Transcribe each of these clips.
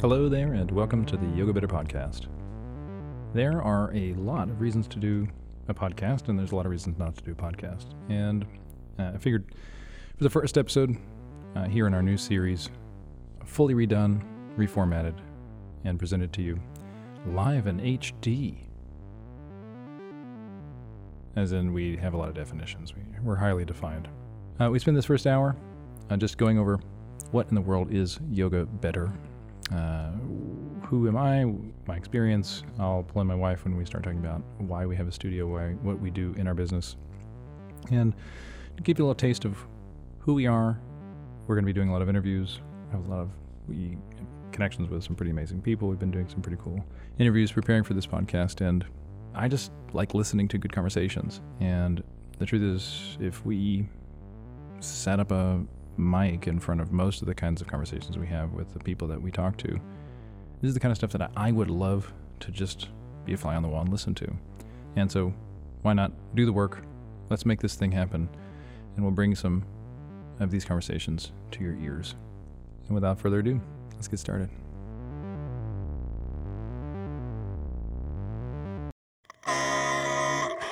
Hello there, and welcome to the Yoga Better podcast. There are a lot of reasons to do a podcast, and there's a lot of reasons not to do a podcast. And uh, I figured for the first episode uh, here in our new series, fully redone, reformatted, and presented to you live in HD. As in, we have a lot of definitions. We, we're highly defined. Uh, we spend this first hour uh, just going over what in the world is yoga better uh, who am I, my experience. I'll pull in my wife when we start talking about why we have a studio, why what we do in our business, and give you a little taste of who we are. We're going to be doing a lot of interviews. I Have a lot of we connections with some pretty amazing people. We've been doing some pretty cool interviews preparing for this podcast, and I just like listening to good conversations. And the truth is, if we set up a mic in front of most of the kinds of conversations we have with the people that we talk to. This is the kind of stuff that I would love to just be a fly on the wall and listen to. And so, why not do the work? Let's make this thing happen, and we'll bring some of these conversations to your ears. And without further ado, let's get started.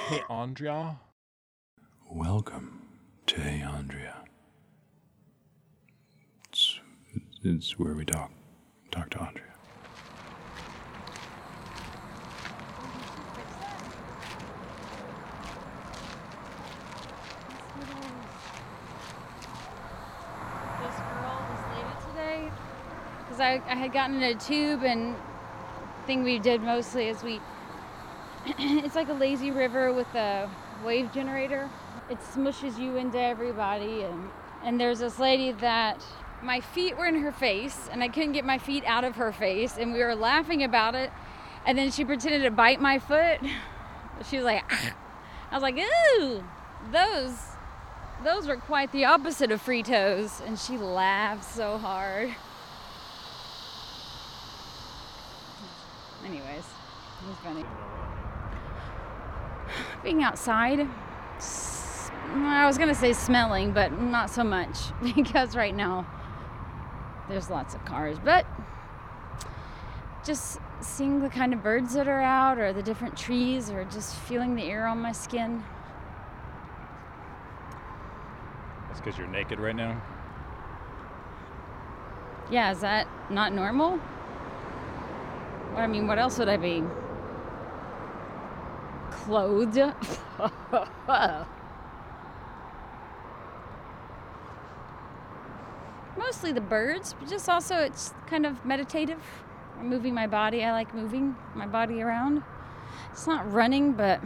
Hey, Andrea. Welcome to Hey Andrea. It's, it's where we talk. Talk to Andrea. this girl, this lady today, because I, I had gotten in a tube and thing we did mostly is we, it's like a lazy river with a wave generator. It smushes you into everybody and, and there's this lady that my feet were in her face and I couldn't get my feet out of her face and we were laughing about it and then she pretended to bite my foot. She was like, "Ah." I was like, ooh, those those were quite the opposite of free toes, and she laughed so hard. Anyways, it was funny. Being outside, I was gonna say smelling, but not so much because right now there's lots of cars, but just seeing the kind of birds that are out, or the different trees, or just feeling the air on my skin. That's because you're naked right now. Yeah, is that not normal? Well, I mean, what else would I be? Clothed? Mostly the birds, but just also it's kind of meditative. I'm moving my body. I like moving my body around. It's not running, but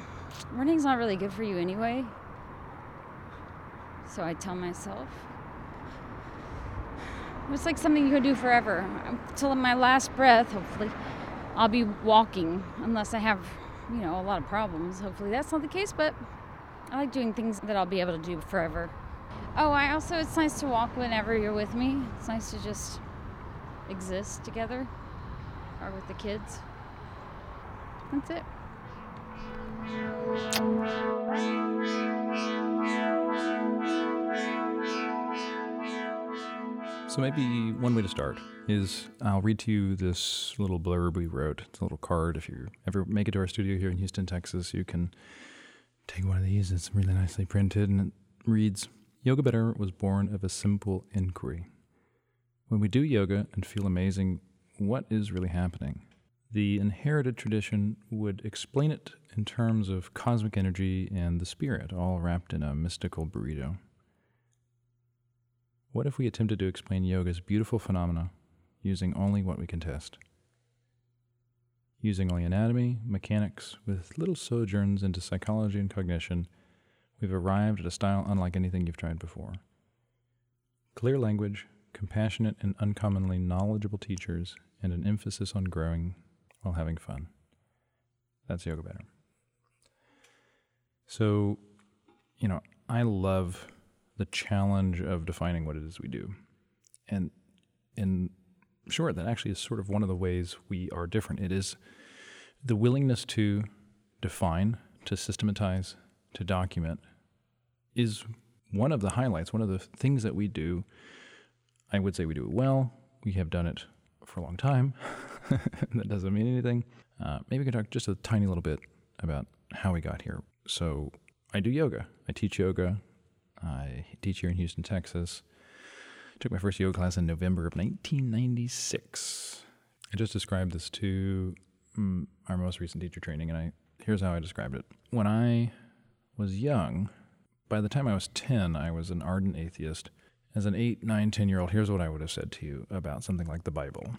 running's not really good for you anyway. So I tell myself. It's like something you could do forever. Until my last breath, hopefully, I'll be walking unless I have, you know, a lot of problems. Hopefully that's not the case, but I like doing things that I'll be able to do forever. Oh, I also, it's nice to walk whenever you're with me. It's nice to just exist together or with the kids. That's it. So maybe one way to start is I'll read to you this little blurb we wrote. It's a little card. If you ever make it to our studio here in Houston, Texas, you can take one of these. It's really nicely printed and it reads Yoga Better was born of a simple inquiry. When we do yoga and feel amazing, what is really happening? The inherited tradition would explain it in terms of cosmic energy and the spirit, all wrapped in a mystical burrito. What if we attempted to explain yoga's beautiful phenomena using only what we can test? Using only anatomy, mechanics, with little sojourns into psychology and cognition, we've arrived at a style unlike anything you've tried before. Clear language, compassionate and uncommonly knowledgeable teachers, and an emphasis on growing while having fun. That's Yoga Better. So, you know, I love the challenge of defining what it is we do. And in short, that actually is sort of one of the ways we are different. It is the willingness to define, to systematize, to document is one of the highlights, one of the things that we do. I would say we do it well. We have done it for a long time. that doesn't mean anything. Uh, maybe we can talk just a tiny little bit about how we got here. So, I do yoga. I teach yoga. I teach here in Houston, Texas. Took my first yoga class in November of 1996. I just described this to mm, our most recent teacher training, and I here's how I described it. When I was young, by the time I was 10, I was an ardent atheist. As an 8, 9, 10 year old, here's what I would have said to you about something like the Bible.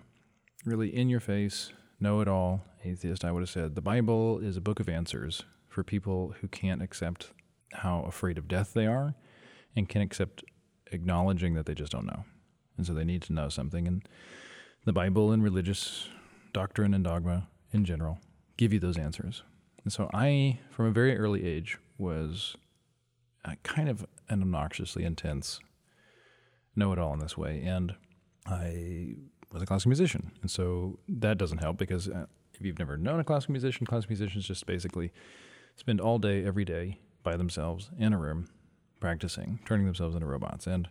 Really in your face, know it all atheist, I would have said the Bible is a book of answers for people who can't accept how afraid of death they are and can accept acknowledging that they just don't know. And so they need to know something. And the Bible and religious doctrine and dogma in general give you those answers. And so I, from a very early age, was kind of an obnoxiously intense know it all in this way. And I was a classical musician. And so that doesn't help because uh, if you've never known a classical musician, classical musicians just basically spend all day, every day by themselves in a room practicing, turning themselves into robots. And,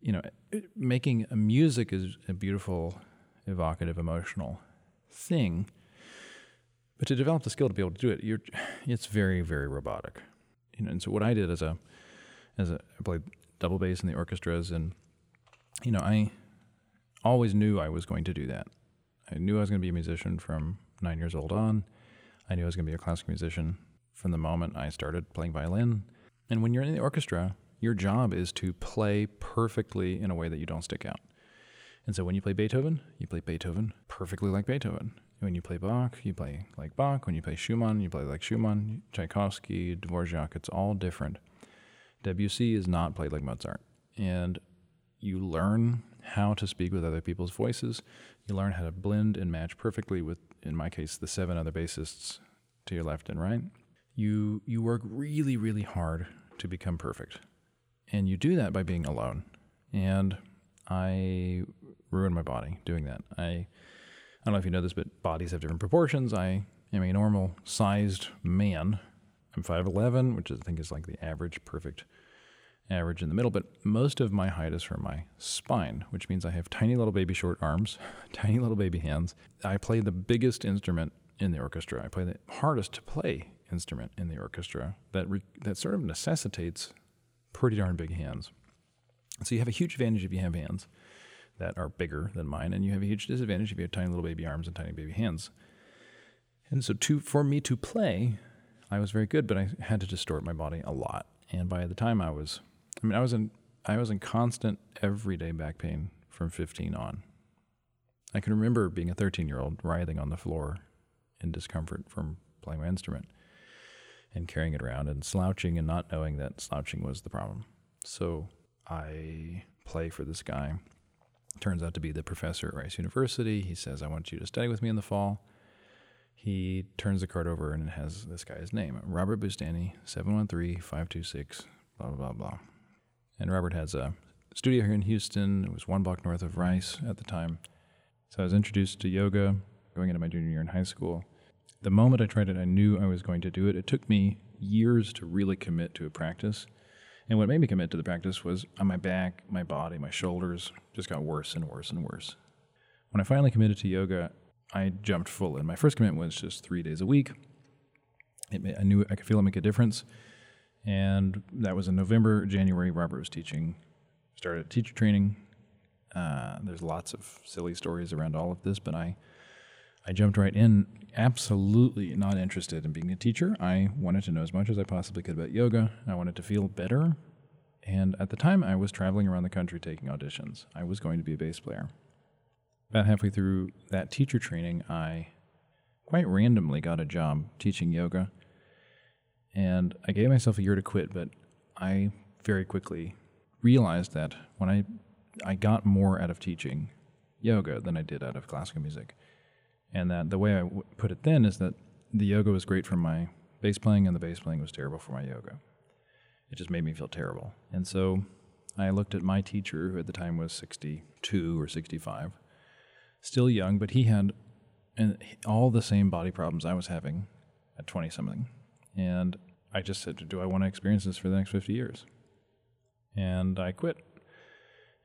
you know, it, making a music is a beautiful, evocative, emotional thing. But to develop the skill to be able to do it, it's very, very robotic. You know, and so what I did as a, as a, I played double bass in the orchestras, and you know, I always knew I was going to do that. I knew I was going to be a musician from nine years old on. I knew I was going to be a classical musician from the moment I started playing violin. And when you're in the orchestra, your job is to play perfectly in a way that you don't stick out. And so when you play Beethoven, you play Beethoven perfectly like Beethoven. When you play Bach, you play like Bach. When you play Schumann, you play like Schumann, Tchaikovsky, Dvorak. It's all different. Debussy is not played like Mozart. And you learn how to speak with other people's voices. You learn how to blend and match perfectly with, in my case, the seven other bassists to your left and right. You you work really, really hard to become perfect. And you do that by being alone. And I ruined my body doing that. I don't know if you know this, but bodies have different proportions. I am a normal sized man. I'm 5'11, which I think is like the average, perfect average in the middle, but most of my height is from my spine, which means I have tiny little baby short arms, tiny little baby hands. I play the biggest instrument in the orchestra. I play the hardest to play instrument in the orchestra that re- that sort of necessitates pretty darn big hands. So you have a huge advantage if you have hands that are bigger than mine, and you have a huge disadvantage if you have tiny little baby arms and tiny baby hands. And so to for me to play, I was very good, but I had to distort my body a lot. And by the time I was I mean, I was in I was in constant everyday back pain from 15 on. I can remember being a 13 year old writhing on the floor in discomfort from playing my instrument and carrying it around and slouching and not knowing that slouching was the problem. So I play for this guy. Turns out to be the professor at Rice University. He says, I want you to study with me in the fall. He turns the card over and it has this guy's name Robert Boustany, 713 526, blah, blah, blah, blah. And Robert has a studio here in Houston. It was one block north of Rice at the time. So I was introduced to yoga going into my junior year in high school. The moment I tried it, I knew I was going to do it. It took me years to really commit to a practice. And what made me commit to the practice was on my back, my body, my shoulders just got worse and worse and worse. When I finally committed to yoga, I jumped full in. My first commitment was just three days a week. It, I knew I could feel it make a difference. And that was in November, January. Robert was teaching, started teacher training. Uh, there's lots of silly stories around all of this, but I, I jumped right in, absolutely not interested in being a teacher. I wanted to know as much as I possibly could about yoga. I wanted to feel better. And at the time, I was traveling around the country taking auditions. I was going to be a bass player. About halfway through that teacher training, I quite randomly got a job teaching yoga and I gave myself a year to quit, but I very quickly realized that when I I got more out of teaching yoga than I did out of classical music. And that the way I w- put it then is that the yoga was great for my bass playing and the bass playing was terrible for my yoga. It just made me feel terrible. And so I looked at my teacher, who at the time was 62 or 65, still young, but he had all the same body problems I was having at 20 something. And I just said, Do I want to experience this for the next 50 years? And I quit.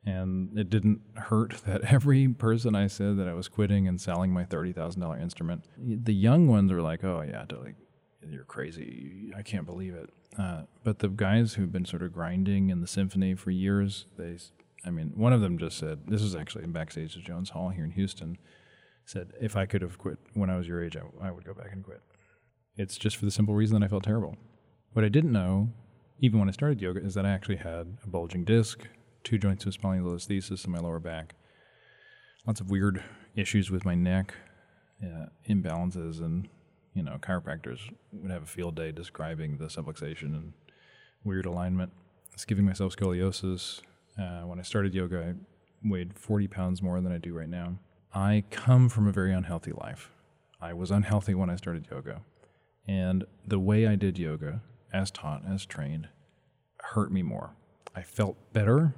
And it didn't hurt that every person I said that I was quitting and selling my $30,000 instrument, the young ones were like, oh, yeah, like, you're crazy. I can't believe it. Uh, but the guys who've been sort of grinding in the symphony for years, they, I mean, one of them just said, this was actually backstage at Jones Hall here in Houston, said, if I could have quit when I was your age, I, I would go back and quit. It's just for the simple reason that I felt terrible. What I didn't know, even when I started yoga, is that I actually had a bulging disc, two joints of spondylolisthesis in my lower back, lots of weird issues with my neck, uh, imbalances, and you know, chiropractors would have a field day describing the subluxation and weird alignment. It's giving myself scoliosis. Uh, when I started yoga, I weighed 40 pounds more than I do right now. I come from a very unhealthy life. I was unhealthy when I started yoga. And the way I did yoga, as taught, as trained, hurt me more. I felt better.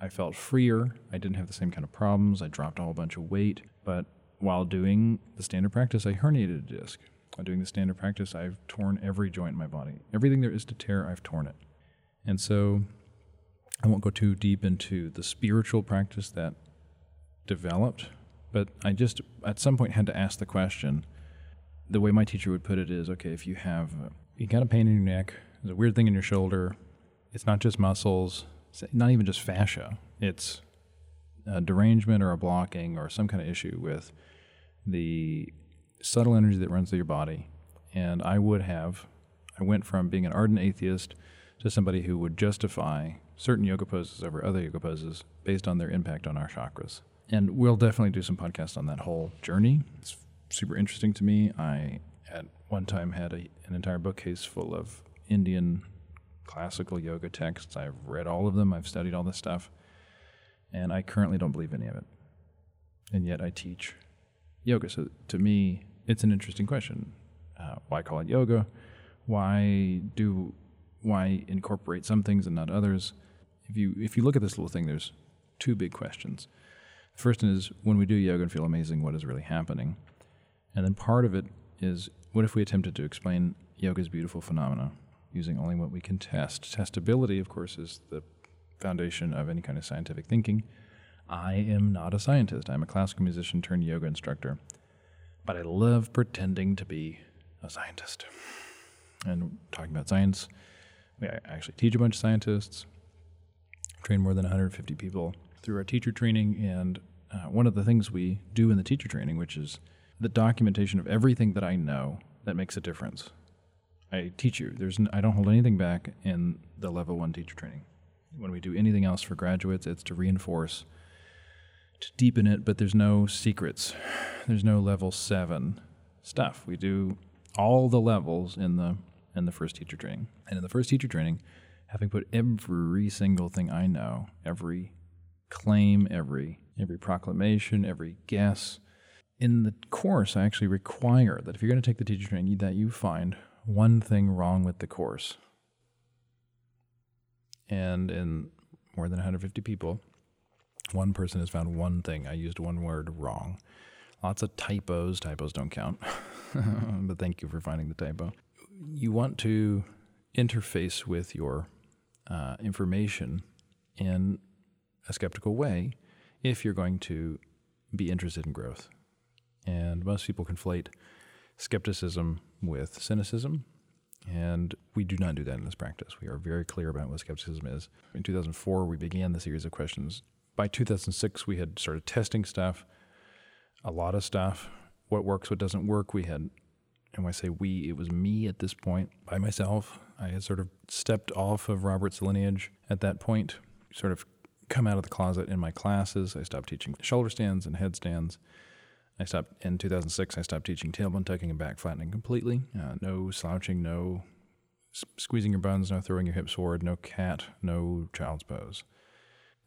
I felt freer. I didn't have the same kind of problems. I dropped a whole bunch of weight. But while doing the standard practice, I herniated a disc. While doing the standard practice, I've torn every joint in my body. Everything there is to tear, I've torn it. And so I won't go too deep into the spiritual practice that developed but I just at some point had to ask the question. The way my teacher would put it is, okay, if you have you got a pain in your neck, there's a weird thing in your shoulder. It's not just muscles, not even just fascia. It's a derangement or a blocking or some kind of issue with the subtle energy that runs through your body. And I would have, I went from being an ardent atheist to somebody who would justify certain yoga poses over other yoga poses based on their impact on our chakras and we'll definitely do some podcasts on that whole journey. It's super interesting to me. I at one time had a, an entire bookcase full of Indian classical yoga texts. I've read all of them. I've studied all this stuff, and I currently don't believe any of it. And yet I teach yoga. So to me, it's an interesting question. Uh, why call it yoga? Why do why incorporate some things and not others? If you if you look at this little thing, there's two big questions. First is when we do yoga and feel amazing, what is really happening? And then part of it is what if we attempted to explain yoga's beautiful phenomena using only what we can test? Testability, of course, is the foundation of any kind of scientific thinking. I am not a scientist. I'm a classical musician turned yoga instructor. But I love pretending to be a scientist. And talking about science, I actually teach a bunch of scientists, train more than 150 people through our teacher training, and uh, one of the things we do in the teacher training, which is the documentation of everything that I know that makes a difference. I teach you. There's n- I don't hold anything back in the level one teacher training. When we do anything else for graduates, it's to reinforce, to deepen it, but there's no secrets. There's no level seven stuff. We do all the levels in the in the first teacher training. And in the first teacher training, having put every single thing I know, every claim, every every proclamation, every guess. In the course, I actually require that if you're going to take the teacher training, that you find one thing wrong with the course. And in more than 150 people, one person has found one thing. I used one word wrong. Lots of typos. Typos don't count. but thank you for finding the typo. You want to interface with your uh, information in a skeptical way if you're going to be interested in growth. And most people conflate skepticism with cynicism. And we do not do that in this practice. We are very clear about what skepticism is. In 2004, we began the series of questions. By 2006, we had started testing stuff, a lot of stuff. What works, what doesn't work. We had, and when I say we, it was me at this point by myself. I had sort of stepped off of Robert's lineage at that point, sort of come out of the closet in my classes. I stopped teaching shoulder stands and headstands. I stopped in 2006. I stopped teaching tailbone tucking and back flattening completely. Uh, no slouching, no s- squeezing your buns, no throwing your hips forward, no cat, no child's pose,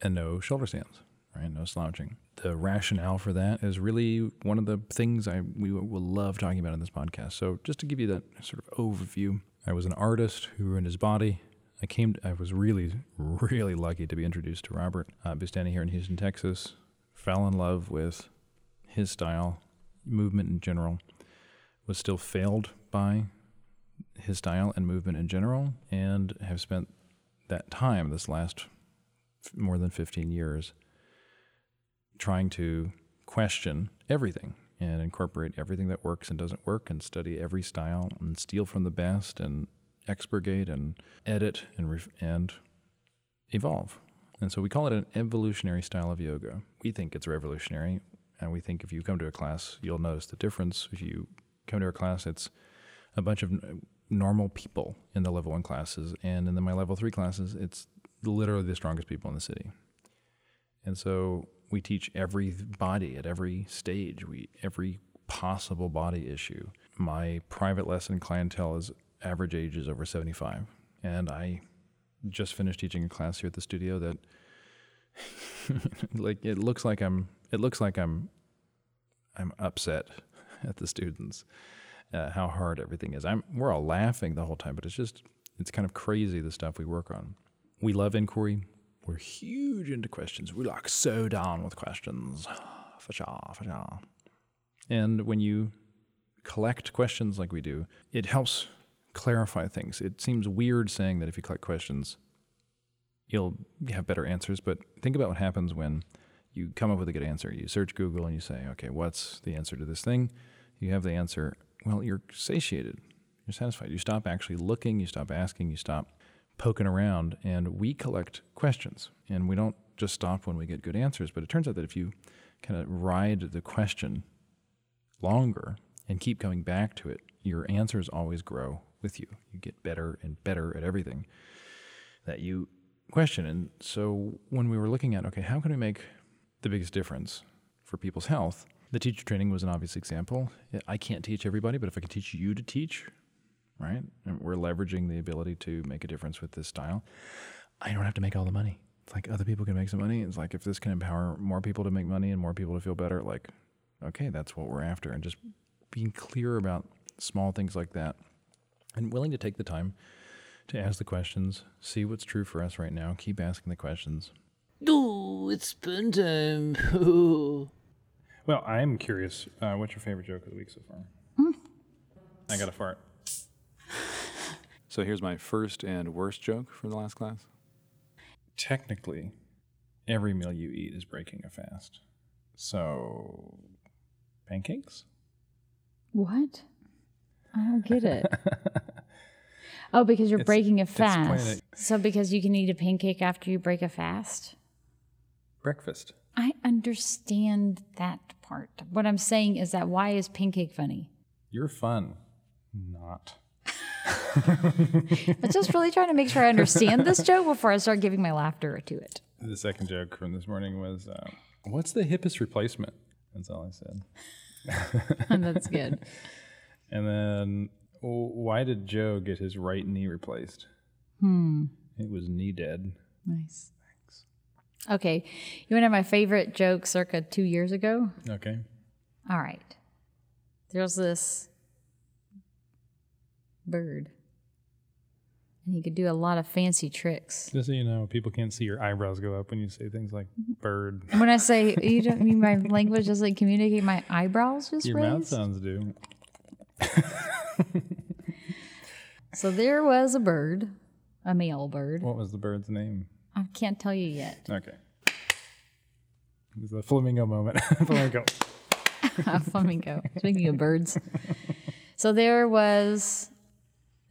and no shoulder stands. Right, no slouching. The rationale for that is really one of the things I we will love talking about in this podcast. So, just to give you that sort of overview, I was an artist who ruined his body I came. I was really, really lucky to be introduced to Robert uh, Boustany here in Houston, Texas. Fell in love with his style, movement in general. Was still failed by his style and movement in general, and have spent that time, this last more than 15 years, trying to question everything and incorporate everything that works and doesn't work and study every style and steal from the best and expurgate and edit and and evolve. And so we call it an evolutionary style of yoga. We think it's revolutionary, and we think if you come to a class, you'll notice the difference. If you come to our class, it's a bunch of normal people in the level one classes, and in the, my level three classes, it's literally the strongest people in the city. And so we teach every body at every stage, we every possible body issue. My private lesson clientele is average age is over 75, and I just finished teaching a class here at the studio that like it looks like I'm it looks like I'm I'm upset at the students uh, how hard everything is. I'm we're all laughing the whole time, but it's just it's kind of crazy the stuff we work on. We love inquiry. We're huge into questions. We like so down with questions. For sure, for sure. And when you collect questions like we do, it helps clarify things. It seems weird saying that if you collect questions, you'll have better answers, but think about what happens when you come up with a good answer. You search Google and you say, okay, what's the answer to this thing? You have the answer. Well, you're satiated. You're satisfied. You stop actually looking, you stop asking, you stop poking around, and we collect questions. And we don't just stop when we get good answers, but it turns out that if you kind of ride the question longer and keep coming back to it, your answers always grow with you. You get better and better at everything that you question. And so when we were looking at, okay, how can we make the biggest difference for people's health? The teacher training was an obvious example. I can't teach everybody, but if I can teach you to teach, right? And we're leveraging the ability to make a difference with this style. I don't have to make all the money. It's like other people can make some money. It's like if this can empower more people to make money and more people to feel better, like, okay, that's what we're after. And just being clear about small things like that and willing to take the time to ask the questions, see what's true for us right now, keep asking the questions. Oh, it's spoon time. Well, I'm curious. Uh, what's your favorite joke of the week so far? I got a fart. So here's my first and worst joke from the last class. Technically, every meal you eat is breaking a fast. So, pancakes? What? I don't get it. oh, because you're It's- breaking a fast. So because you can eat a pancake after you break a fast? Breakfast. I understand that part. What I'm saying is that why is pancake funny? You're fun. Not. I'm just really trying to make sure I understand this joke before I start giving my laughter to it. The second joke from this morning was, uh, "What's the hippest replacement?" That's all I said. And that's good. And then, why did Joe get his right knee replaced? Hmm. It was knee dead. Nice. Okay. You want to know my favorite joke circa two years ago? Okay. All right. There's this bird, and he could do a lot of fancy tricks. Just so you know, people can't see your eyebrows go up when you say things like mm-hmm. bird. And when I say you don't mean my language doesn't communicate, my eyebrows just Your mouth sounds do. So there was a bird, a male bird. What was the bird's name? I can't tell you yet. Okay. It's a flamingo moment. flamingo. flamingo. Speaking of birds. So there was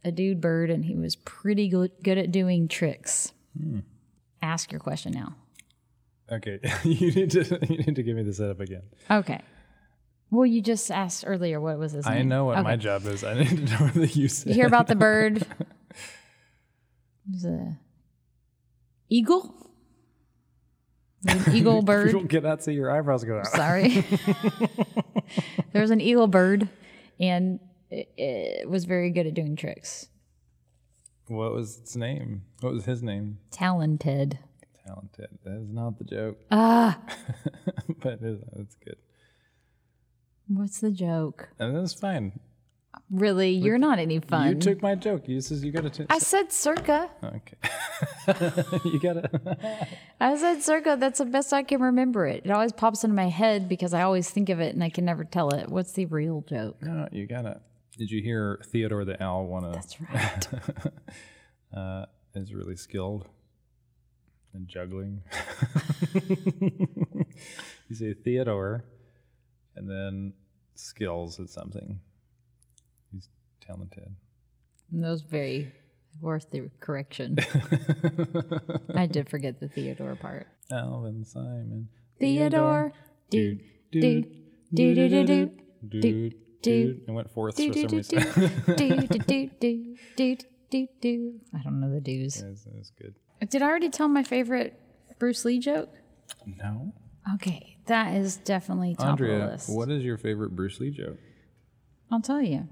a dude bird, and he was pretty good, good at doing tricks. Hmm. Ask your question now. Okay. you need to you need to give me the setup again. Okay. Well, you just asked earlier what was his name. I know what my job is. I need to know whether you said. You hear about the bird? It was a eagle. An eagle People get cannot see your eyebrows go out. Sorry. there was an eagle bird, and it, it was very good at doing tricks. What was its name? What was his name? Talented. Talented. That is not the joke, Ah, but it is, it's good. what's the joke? And that's fine. Really, you're not any fun. You took my joke. You says you got to. I said circa. okay. you got to. I said circa. That's the best I can remember it. It always pops into my head because I always think of it and I can never tell it. What's the real joke? No, you got to. Did you hear Theodore the owl? Want to? That's right. uh, is really skilled in juggling. you say Theodore, and then skills at something talented. And that was very worth the correction. I did forget the Theodore part. Alvin Simon. Theodore. Dude. Dude. Dude. Dude. Dude. Dude. Dude. It went fourth for some reason. Dude. Dude. Dude. Dude. Dude. Dude. I don't know the dudes. That's that's good. Did I already tell my favorite Bruce Lee joke? No. Okay, that is definitely top Andrea, of the list. what is your favorite Bruce Lee joke? I'll tell you.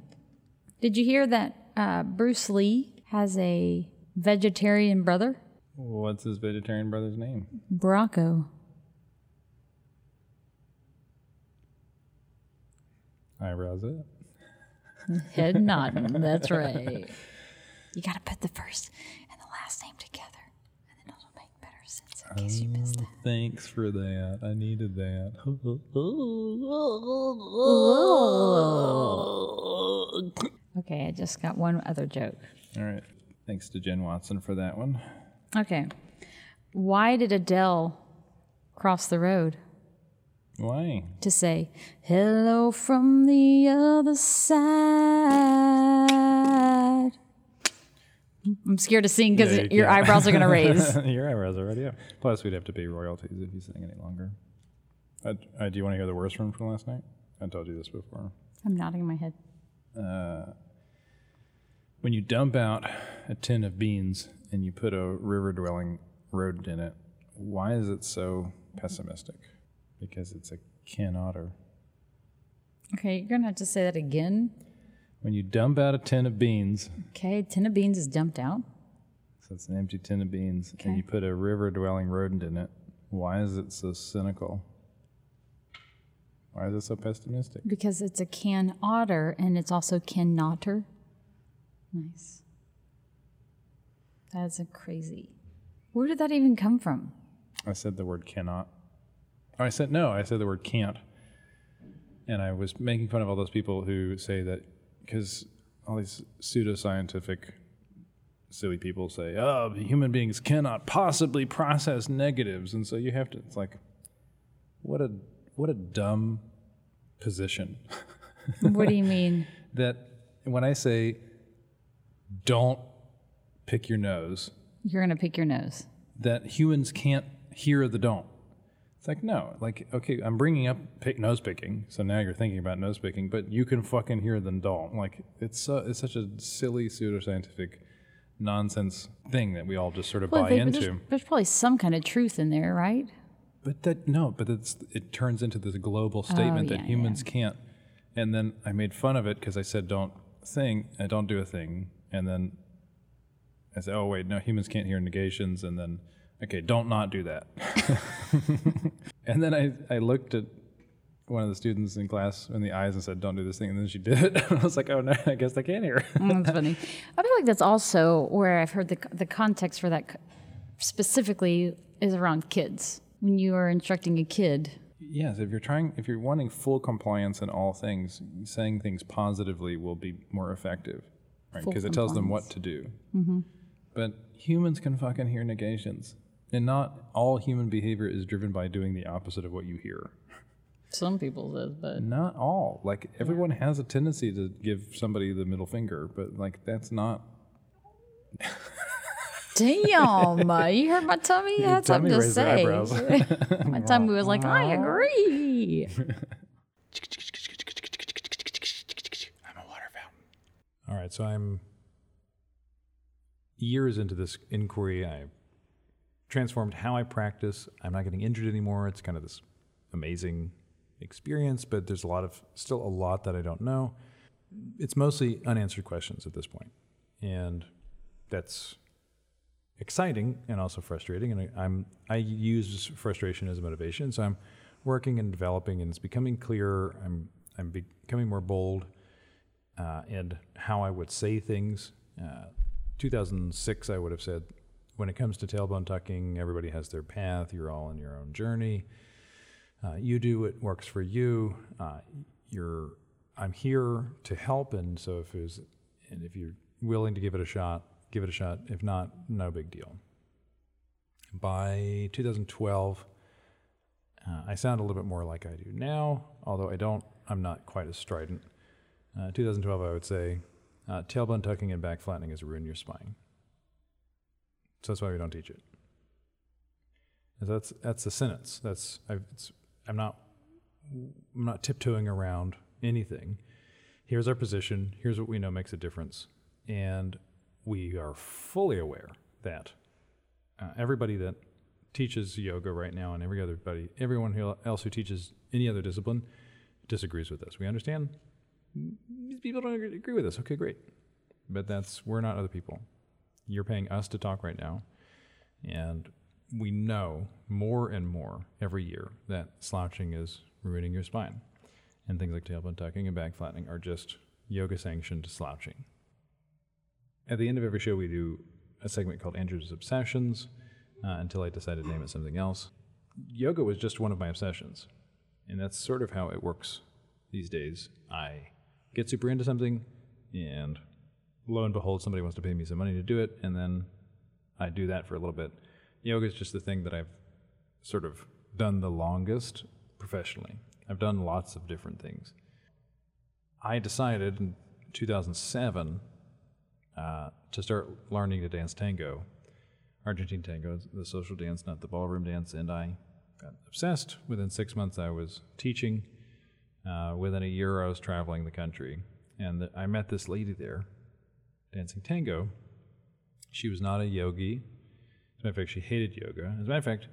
Did you hear that uh, Bruce Lee has a vegetarian brother? What's his vegetarian brother's name? Brocco. Eyebrows it. Head nodding. That's right. You got to put the first and the last name together, and then it'll make better sense in case you missed that. Thanks for that. I needed that. Okay, I just got one other joke. All right. Thanks to Jen Watson for that one. Okay. Why did Adele cross the road? Why? to say hello from the other side. I'm scared to sing because Yeah, you your can't. eyebrows are going to raise. Your eyebrows are already up. Plus, we'd have to pay royalties if you sang any longer. Uh, uh, do you want to hear the worst one from last night? I told you this before. I'm nodding my head. Uh, when you dump out a tin of beans and you put a river dwelling rodent in it, why is it so pessimistic? Because it's a kin otter. Okay, you're going to have to say that again. When you dump out a tin of beans, Okay, tin of beans is dumped out. so it's an empty tin of beans, Okay. and you put a river dwelling rodent in it, why is it so cynical? Why is it so pessimistic? Because it's a can otter and it's also can notter. Nice. That's a crazy. Where did that even come from? I said the word cannot. Oh, I said no, I said the word can't. And I was making fun of all those people who say that because all these pseudoscientific silly people say, oh, human beings cannot possibly process negatives. And so you have to, it's like, what a, what a dumb position. what do you mean? that when I say, don't pick your nose, You're going to pick your nose. that humans can't hear the don't. It's like no, like okay, I'm bringing up pick, nose picking, so now you're thinking about nose picking, but you can fucking hear the don't. Like it's so, it's such a silly pseudoscientific nonsense thing that we all just sort of Well, buy they- into. There's, there's probably some kind of truth in there, right? But that no, but it's it turns into this global statement that yeah, humans can't. And then I made fun of it because I said don't thing, I don't do a thing, and then I said, oh wait, no, humans can't hear negations, and then okay, don't not do that. and then I I looked at one of the students in class in the eyes and said, don't do this thing, and then she did it. and I was like, oh no, I guess I can't hear. Mm, That's funny. I feel like that's also where I've heard the the context for that specifically is around kids. When you are instructing a kid, Yes, if you're trying, if you're wanting full compliance in all things, saying things positively will be more effective, right? Because it tells them what to do. Mm-hmm. But humans can fucking hear negations, and not all human behavior is driven by doing the opposite of what you hear. some people says, but Not all. Like everyone has a tendency to give somebody the middle finger, but like that's not. Damn, uh, you heard my tummy? You had something to say. eyebrows. my tummy was like, I agree. I'm a water fountain. All right, so I'm years into this inquiry. I transformed how I practice. I'm not getting injured anymore. It's kind of this amazing experience, but there's a lot of still a lot that I don't know. It's mostly unanswered questions at this point, and that's exciting and also frustrating. And I, I'm I use frustration as a motivation, so I'm working and developing, and it's becoming clearer. I'm I'm becoming more bold, uh, and how I would say things. Uh, 2006, I would have said, when it comes to tailbone tucking, everybody has their path. You're all on your own journey. Uh, you do what works for you. Uh, you're I'm here to help, and so if there's and if you're willing to give it a shot, give it a shot. If not, no big deal. By 2012, Uh, I sound a little bit more like I do now, although I don't. I'm not quite as strident. Uh, 2012, I would say, uh, tailbone tucking and back flattening has ruined your spine. So that's why we don't teach it. That's that's a sentence. That's it's, I'm not I'm not tiptoeing around anything. Here's our position. Here's what we know makes a difference, and we are fully aware that uh, everybody that teaches yoga right now and every other buddy, everyone who else who teaches any other discipline disagrees with us. We understand these people don't agree with us. Okay, great. But that's we're not other people. You're paying us to talk right now. And we know more and more every year that slouching is ruining your spine. And things like tailbone tucking and back flattening are just yoga sanctioned slouching. At the end of every show, we do a segment called Andrew's Obsessions uh, until I decided to name it something else. Yoga was just one of my obsessions. And that's sort of how it works these days. I get super into something, and lo and behold, somebody wants to pay me some money to do it, and then I do that for a little bit. Yoga is just the thing that I've sort of done the longest professionally. I've done lots of different things. I decided in 2007 uh, to start learning to dance tango, Argentine tango, the social dance, not the ballroom dance, and I got obsessed. Within six months, I was teaching. Uh, within a year, I was traveling the country, and I met this lady there, dancing tango. She was not a yogi. As a matter of fact, she hated yoga. As a matter of fact,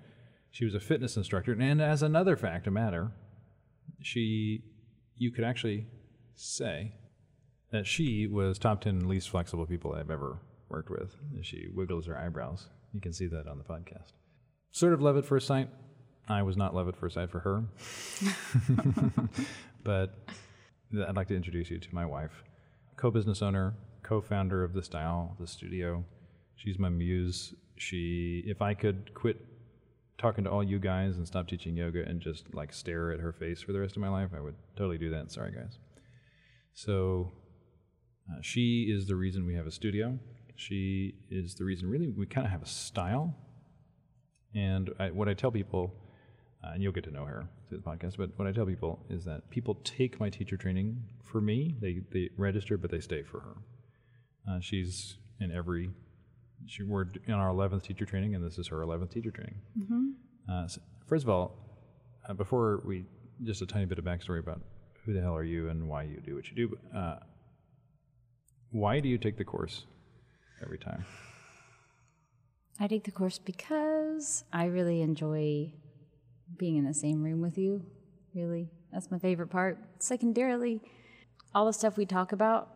she was a fitness instructor. And as another fact a matter, she, you could actually say that she was top 10 least flexible people I've ever worked with. She wiggles her eyebrows. You can see that on the podcast. Sort of love at first sight. I was not love at first sight for her. but I'd like to introduce you to my wife, co business owner, co founder of the style, the studio. She's my muse. She, if I could quit talking to all you guys and stop teaching yoga and just like stare at her face for the rest of my life, I would totally do that. Sorry, guys. So, uh, she is the reason we have a studio. She is the reason, really, we kind of have a style. And I, what I tell people, uh, and you'll get to know her through the podcast, but what I tell people is that people take my teacher training for me. They, they register, but they stay for her. Uh, she's in every, she, we're in our 11th teacher training, and this is her 11th teacher training. Uh, so first of all, uh, before we, just a tiny bit of backstory about who the hell are you and why you do what you do. Uh, why do you take the course every time? I take the course because I really enjoy being in the same room with you. Really, that's my favorite part. Secondarily, all the stuff we talk about,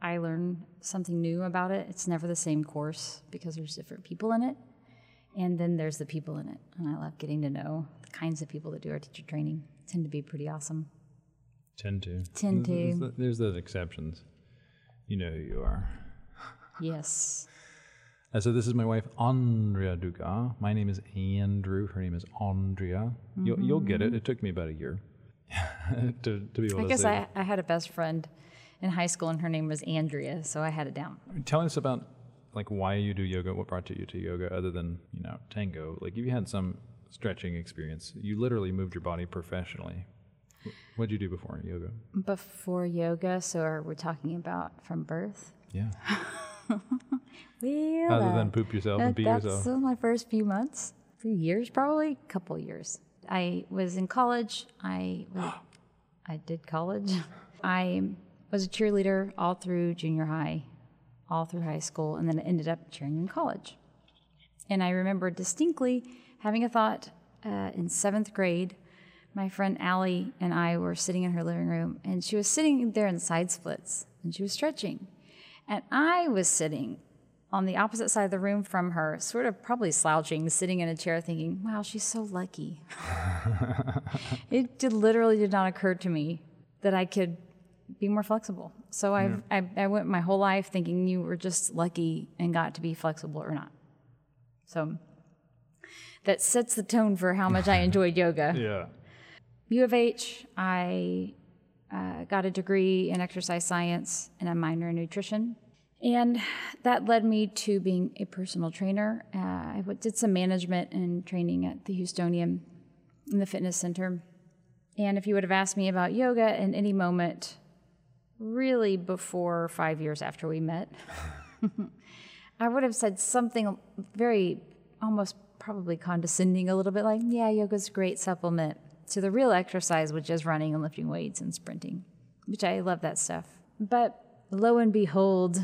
I learn something new about it. It's never the same course because there's different people in it. And then there's the people in it. And I love getting to know the kinds of people that do our teacher training. Tend to be pretty awesome. Tend to. Tend to. There's, there's those exceptions. You know who you are. Yes. Uh, so this is my wife, Andrea Duga. My name is Andrew. Her name is Andrea. You'll, you'll get it. It took me about a year to, to be able I to guess say. I, I had a best friend in high school and her name was Andrea, so I had it down. Tell us about like why you do yoga. What brought you to yoga, other than you know tango? Like if you had some stretching experience. You literally moved your body professionally. What did you do before yoga? Before yoga, so are we talking about from birth? Yeah. Well, Other than poop yourself and pee that's yourself. still my first few months, few years probably, a couple years. I was in college. I I did college. I was a cheerleader all through junior high, all through high school, and then I ended up cheering in college. And I remember distinctly having a thought uh, in seventh grade. My friend Allie and I were sitting in her living room, and she was sitting there in side splits, and she was stretching. And I was sitting on the opposite side of the room from her, sort of probably slouching, sitting in a chair thinking, wow, she's so lucky. it did, literally did not occur to me that I could be more flexible. So I've, I, I went my whole life thinking you were just lucky and got to be flexible or not. So that sets the tone for how much I enjoyed yoga. Yeah. U of H, I uh, got a degree in exercise science and a minor in nutrition. And that led me to being a personal trainer. Uh, I did some management and training at the Houstonian. in the fitness center. And if you would have asked me about yoga in any moment, really before five years after we met, I would have said something very almost probably condescending a little bit like, yeah, yoga's a great supplement to the real exercise, which is running and lifting weights and sprinting, which I love that stuff. But lo and behold,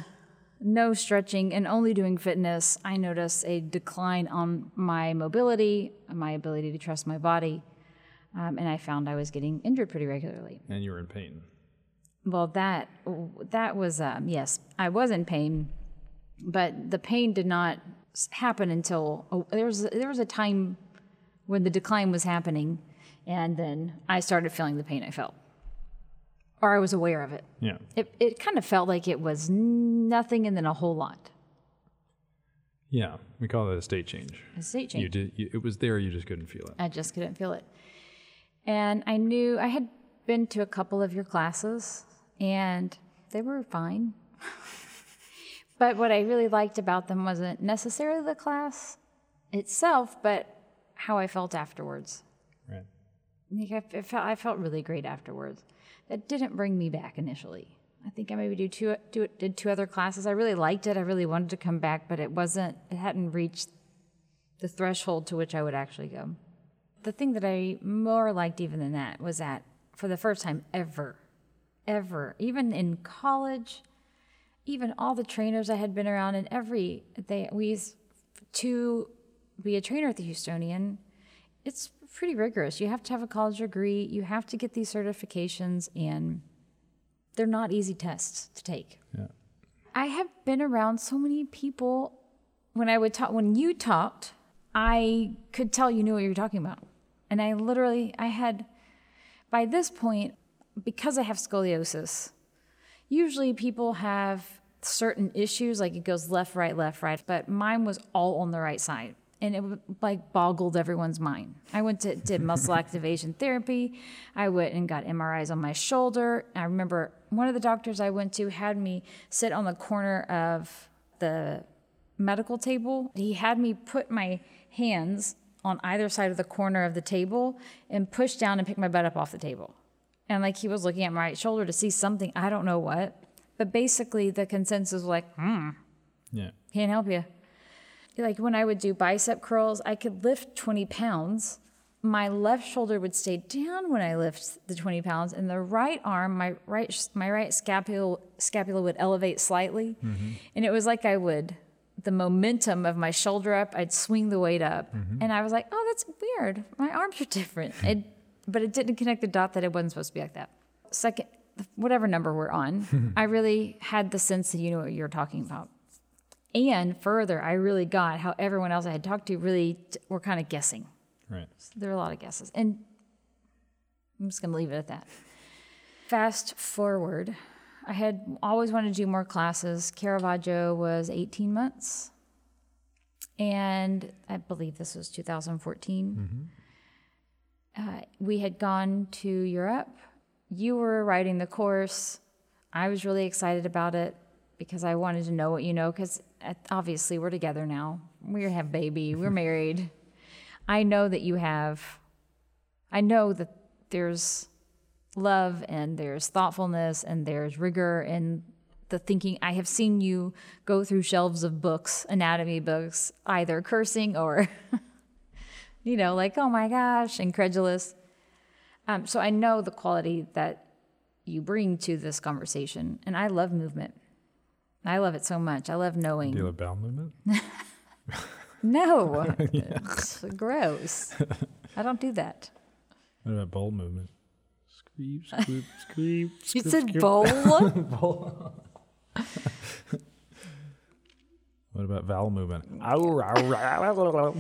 no stretching and only doing fitness, I noticed a decline on my mobility, my ability to trust my body, um, and I found I was getting injured pretty regularly. And you were in pain. Well, that that was um, yes, I was in pain, but the pain did not happen until oh, there was there was a time when the decline was happening, and then I started feeling the pain I felt, or I was aware of it. Yeah. It it kind of felt like it was nothing and then a whole lot. Yeah. We call that a state change. A state change. You did. You, it was there. You just couldn't feel it. I just couldn't feel it. And I knew I had been to a couple of your classes and they were fine. but what I really liked about them wasn't necessarily the class itself, but how I felt afterwards. I felt, I felt really great afterwards. That didn't bring me back initially. I think I maybe do two, do, did two other classes. I really liked it. I really wanted to come back, but it wasn't, it hadn't reached the threshold to which I would actually go. The thing that I more liked even than that was that for the first time ever, ever, even in college, even all the trainers I had been around, and every they we used to be a trainer at the Houstonian. It's pretty rigorous. You have to have a college degree. You have to get these certifications, and they're not easy tests to take. Yeah. I have been around so many people. When I would talk, when you talked, I could tell you knew what you were talking about, and I literally, I had, by this point, because I have scoliosis. Usually, people have certain issues, like it goes left, right, left, right, but mine was all on the right side, and it like boggled everyone's mind. I went to did muscle activation therapy. I went and got MRIs on my shoulder. I remember one of the doctors I went to had me sit on the corner of the medical table. He had me put my hands on either side of the corner of the table and push down and pick my butt up off the table. And like he was looking at my right shoulder to see something, I don't know what. But basically, the consensus was like, hmm, Yeah. can't help you. Like when I would do bicep curls, I could lift 20 pounds. My left shoulder would stay down when I lift the 20 pounds, and the right arm, my right, my right scapula, scapula would elevate slightly, mm-hmm. and it was like I would, the momentum of my shoulder up, I'd swing the weight up, mm-hmm. and I was like, oh, that's weird. My arms are different. It, but it didn't connect the dot that it wasn't supposed to be like that. Second, whatever number we're on, I really had the sense that you know what you're talking about. And further, I really got how everyone else I had talked to really t- were kind of guessing. Right. There were a lot of guesses. And I'm just going to leave it at that. Fast forward, I had always wanted to do more classes. Caravaggio was 18 months. And I believe this was 2014. Uh, we had gone to Europe. You were writing the course. I was really excited about it because I wanted to know what you know. Because obviously, we're together now. We have baby. We're married. I know that you have. I know that there's love and there's thoughtfulness and there's rigor in the thinking. I have seen you go through shelves of books, anatomy books, either cursing or, you know, like, oh my gosh, incredulous. Um, so I know the quality that you bring to this conversation. And I love movement. I love it so much. I love knowing. Do you have bowel movement? No, gross. I don't do that. What about bowl movement? Screep, screep, screep. You screep, said screep. bowl? What about vowel movement? What about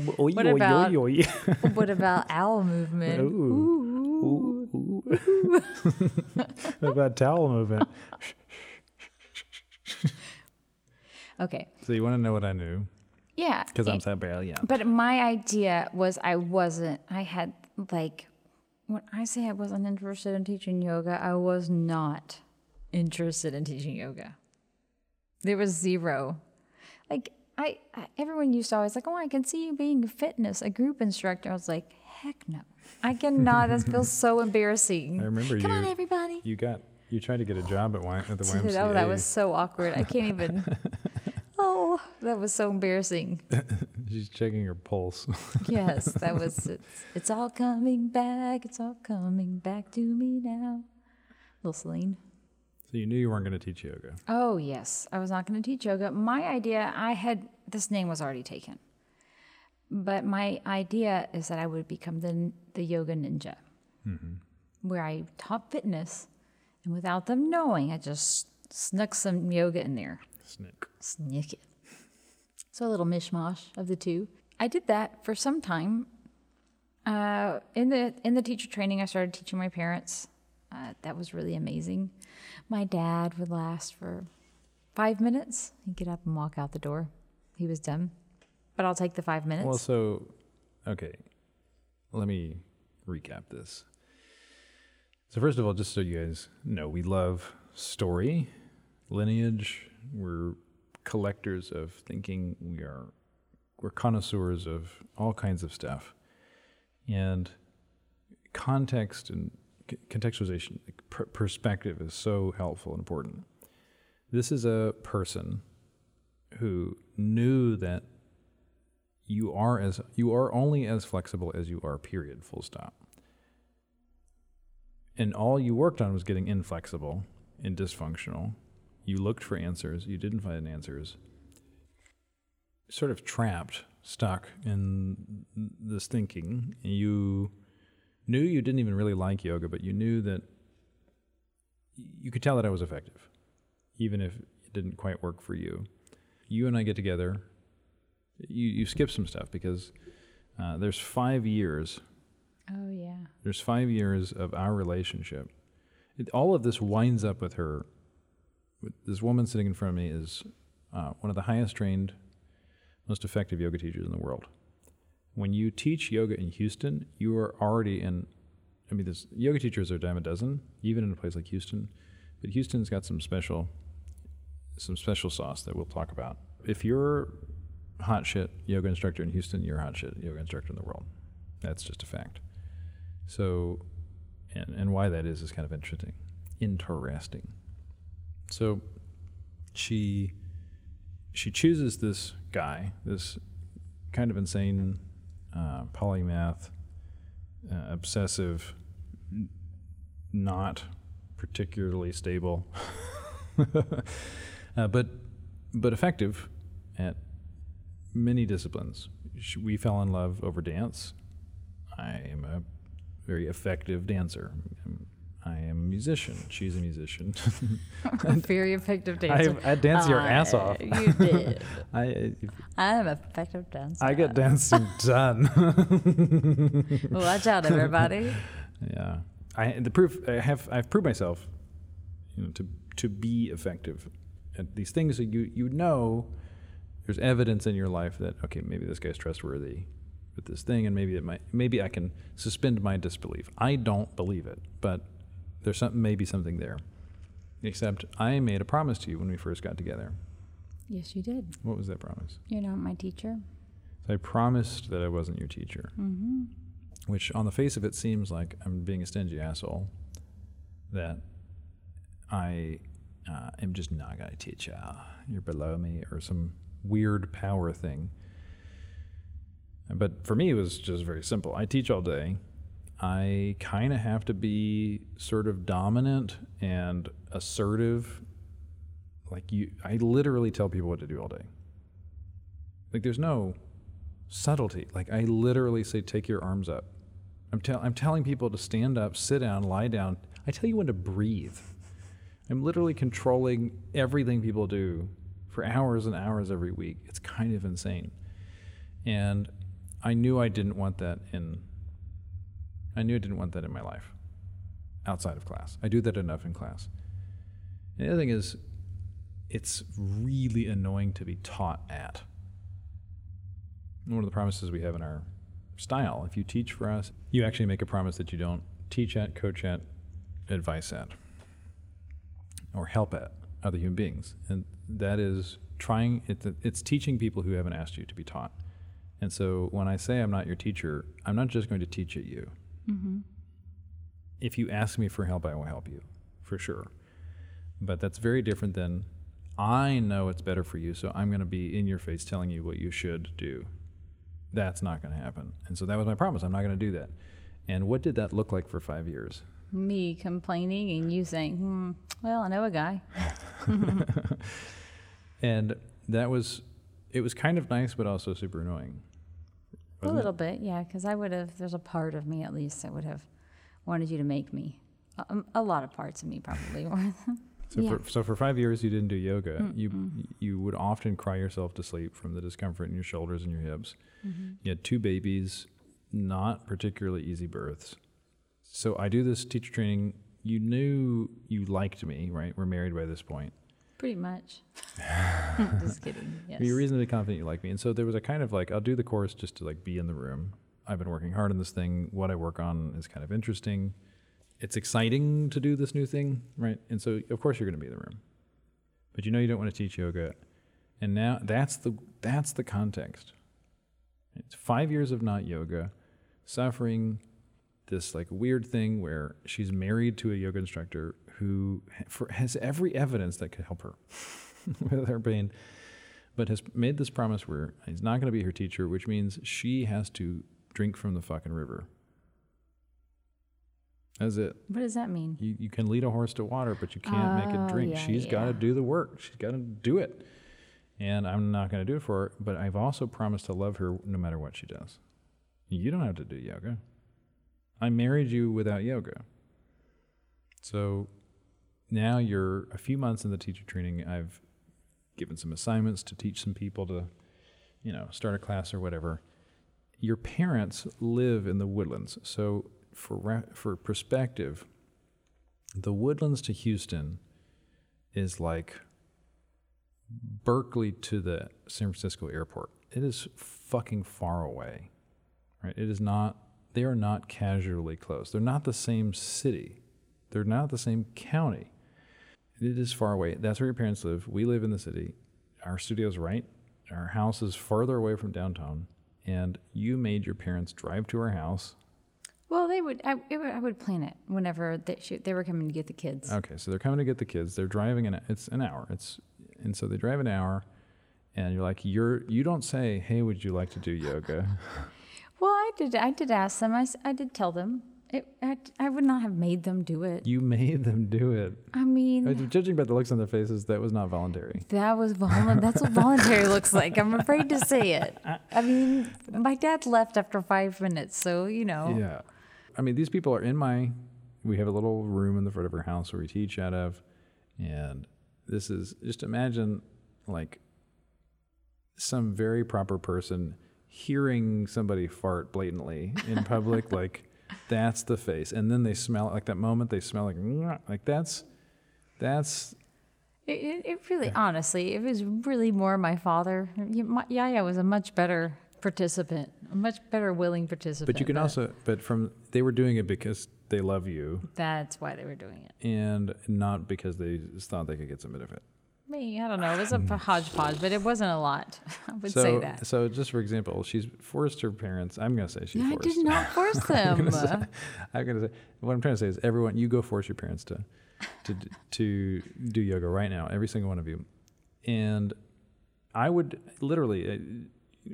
what about owl movement? Ooh. Ooh. Ooh. what about towel movement? Okay. So you want to know what I knew? Yeah. Because I'm so brilliant. But my idea was I wasn't. I had like when I say I wasn't interested in teaching yoga, I was not interested in teaching yoga. There was zero. Like I, I everyone used to always like, oh, I can see you being a fitness, a group instructor. I was like, heck no. I cannot. that feels so embarrassing. I remember Come you. Come on, everybody. You got you tried to get a job at, y, at the YMCA. oh, that was so awkward. I can't even. oh, that was so embarrassing. She's checking her pulse. Yes, that was. It's, it's all coming back. It's all coming back to me now. Little Celine. so you knew you weren't going to teach yoga. Oh, yes. I was not going to teach yoga. My idea, I had, this name was already taken. But my idea is that I would become the, the yoga ninja, mm-hmm. where I taught fitness. And without them knowing, I just snuck some yoga in there. Snick. Sneak it. So a little mishmash of the two. I did that for some time. Uh, in the in the teacher training, I started teaching my parents. Uh, that was really amazing. My dad would last for five minutes. He'd get up and walk out the door. He was done. But I'll take the five minutes. Well, so okay, let me recap this. So first of all, just so you guys know, we love story, lineage. We're collectors of thinking. We are we're connoisseurs of all kinds of stuff, and context and c- contextualization, like, per- perspective is so helpful and important. This is a person who knew that you are as you are only as flexible as you are period full stop and all you worked on was getting inflexible and dysfunctional. You looked for answers. You didn't find answers. Sort of trapped stuck in this thinking. You knew you didn't even really like yoga but you knew that you could tell that i was effective even if it didn't quite work for you. You and i get together. You, you skip some stuff because uh, there's five years oh yeah. there's five years of our relationship it, all of this winds up with her this woman sitting in front of me is uh, one of the highest trained most effective yoga teachers in the world when you teach yoga in houston you are already in i mean this yoga teachers are a dime a dozen even in a place like houston but houston's got some special some special sauce that we'll talk about if you're hot shit yoga instructor in Houston, you're hot shit yoga instructor in the world. That's just a fact. So, and, and why that is is kind of interesting. Interesting. So, she she chooses this guy, this kind of insane uh, polymath, uh, obsessive, not particularly stable, uh, but but effective at many disciplines. We fell in love over dance. I am a very effective dancer. I'm- a musician. She's a musician. Very effective dancer. I, I dance your ass Uh, off. You did. I I'm an effective dancer. I get dancing done. Watch out, everybody. yeah, I the proof I have I've proved myself, you know, to to be effective at these things that you you know there's evidence in your life that okay maybe this guy's trustworthy with this thing and maybe it might maybe I can suspend my disbelief. I don't believe it, but there's something maybe something there. Except I made a promise to you when we first got together. yes, you did. What was that promise? You're not my teacher. So I promised that I wasn't your teacher, Mm-hmm. which on the face of it seems like I'm being a stingy asshole. That I uh, am just not going to teach you. You're below me, or some weird power thing. But for me, it was just very simple. I teach all day. I kind of have to be sort of dominant and assertive. Like you, I literally tell people what to do all day. Like there's no subtlety. Like I literally say, take your arms up. I'm, tell, I'm telling people to stand up, sit down, lie down. I tell you when to breathe. I'm literally controlling everything people do for hours and hours every week. It's kind of insane. And I knew I didn't want that in I knew I didn't want that in my life outside of class. I do that enough in class. And the other thing is it's really annoying to be taught at. One of the promises we have in our style, if you teach for us, you actually make a promise that you don't teach at, coach at, advice at, or help at other human beings. And that is trying, it's, it's teaching people who haven't asked you to be taught. And so when I say I'm not your teacher, I'm not just going to teach at you. If you ask me for help, I will help you, for sure. But that's very different than I know it's better for you, so I'm going to be in your face telling you what you should do. That's not going to happen. And so that was my promise. I'm not going to do that. And what did that look like for five years? Me complaining and you saying, hmm, well, I know a guy. And that was, it was kind of nice, but also super annoying. A Wasn't it? little bit, yeah, because I would have, there's a part of me at least that would have wanted you to make me. A, um, a lot of parts of me probably. So, Yeah. for, so for five years, you didn't do yoga. You you would often cry yourself to sleep from the discomfort in your shoulders and your hips. Mm-hmm. You had two babies, not particularly easy births. So I do this teacher training. You knew you liked me, right? We're married by this point. Pretty much. Just kidding. Yes. You're reasonably confident you like me, and so there was a kind of like I'll do the course just to like be in the room. I've been working hard on this thing. What I work on is kind of interesting. It's exciting to do this new thing, right? And so of course you're going to be in the room, but you know you don't want to teach yoga, and now that's the that's the context. It's five years of not yoga, suffering this like weird thing where she's married to a yoga instructor who for, has every evidence that could help her with her pain but has made this promise where he's not going to be her teacher, which means she has to drink from the fucking river. That's it. what does that mean? You, you can lead a horse to water, but you can't make it Oh, drink. yeah, She's got to do the work. She's got to do it. And I'm not going to do it for her, but I've also promised to love her no matter what she does. You don't have to do yoga. I married you without yoga. So now you're a few months in the teacher training. I've given some assignments to teach some people to, you know, start a class or whatever. Your parents live in the woodlands. So for re- for perspective, the woodlands to Houston is like Berkeley to the San Francisco airport. It is fucking far away. Right? It is not they are not casually close. They're not the same city. They're not the same county. It is far away. That's where your parents live. We live in the city. Our studio's right. Our house is farther away from downtown. And you made your parents drive to our house. Well, they would. I, it would, I would plan it whenever they, they were coming to get the kids. Okay, so they're coming to get the kids. They're driving an it's an hour. It's and so they drive an hour, and you're like you're you don't say, hey, would you like to do yoga? Well, I did. I did ask them. I, I did tell them. It, I, I would not have made them do it. you made them do it. I mean, Uh, Judging by the looks on their faces, that was not voluntary. that was voluntary. That's what voluntary looks like. I'm afraid to say it. I mean, my dad left after five minutes, so you know. Yeah. I mean, these people are in my. We have a little room in the front of our house where we teach out of, and this is just imagine like some very proper person hearing somebody fart blatantly in public, like that's the face, and then they smell it like that moment they smell like like that's that's It, it, really, honestly, it was really more my father. Yaya was a much better participant, a much better willing participant. but you can also but from they were doing it because they love you That's why they were doing it. and not because they just thought they could get some benefit. Me, I don't know. It was a hodgepodge, but it wasn't a lot. I would so, say that. So just for example, she's forced her parents. I'm going to say she I forced. I did not force them. I'm going to say what I'm trying to say is everyone, you go force your parents to to to do yoga right now, every single one of you. And I would literally, uh,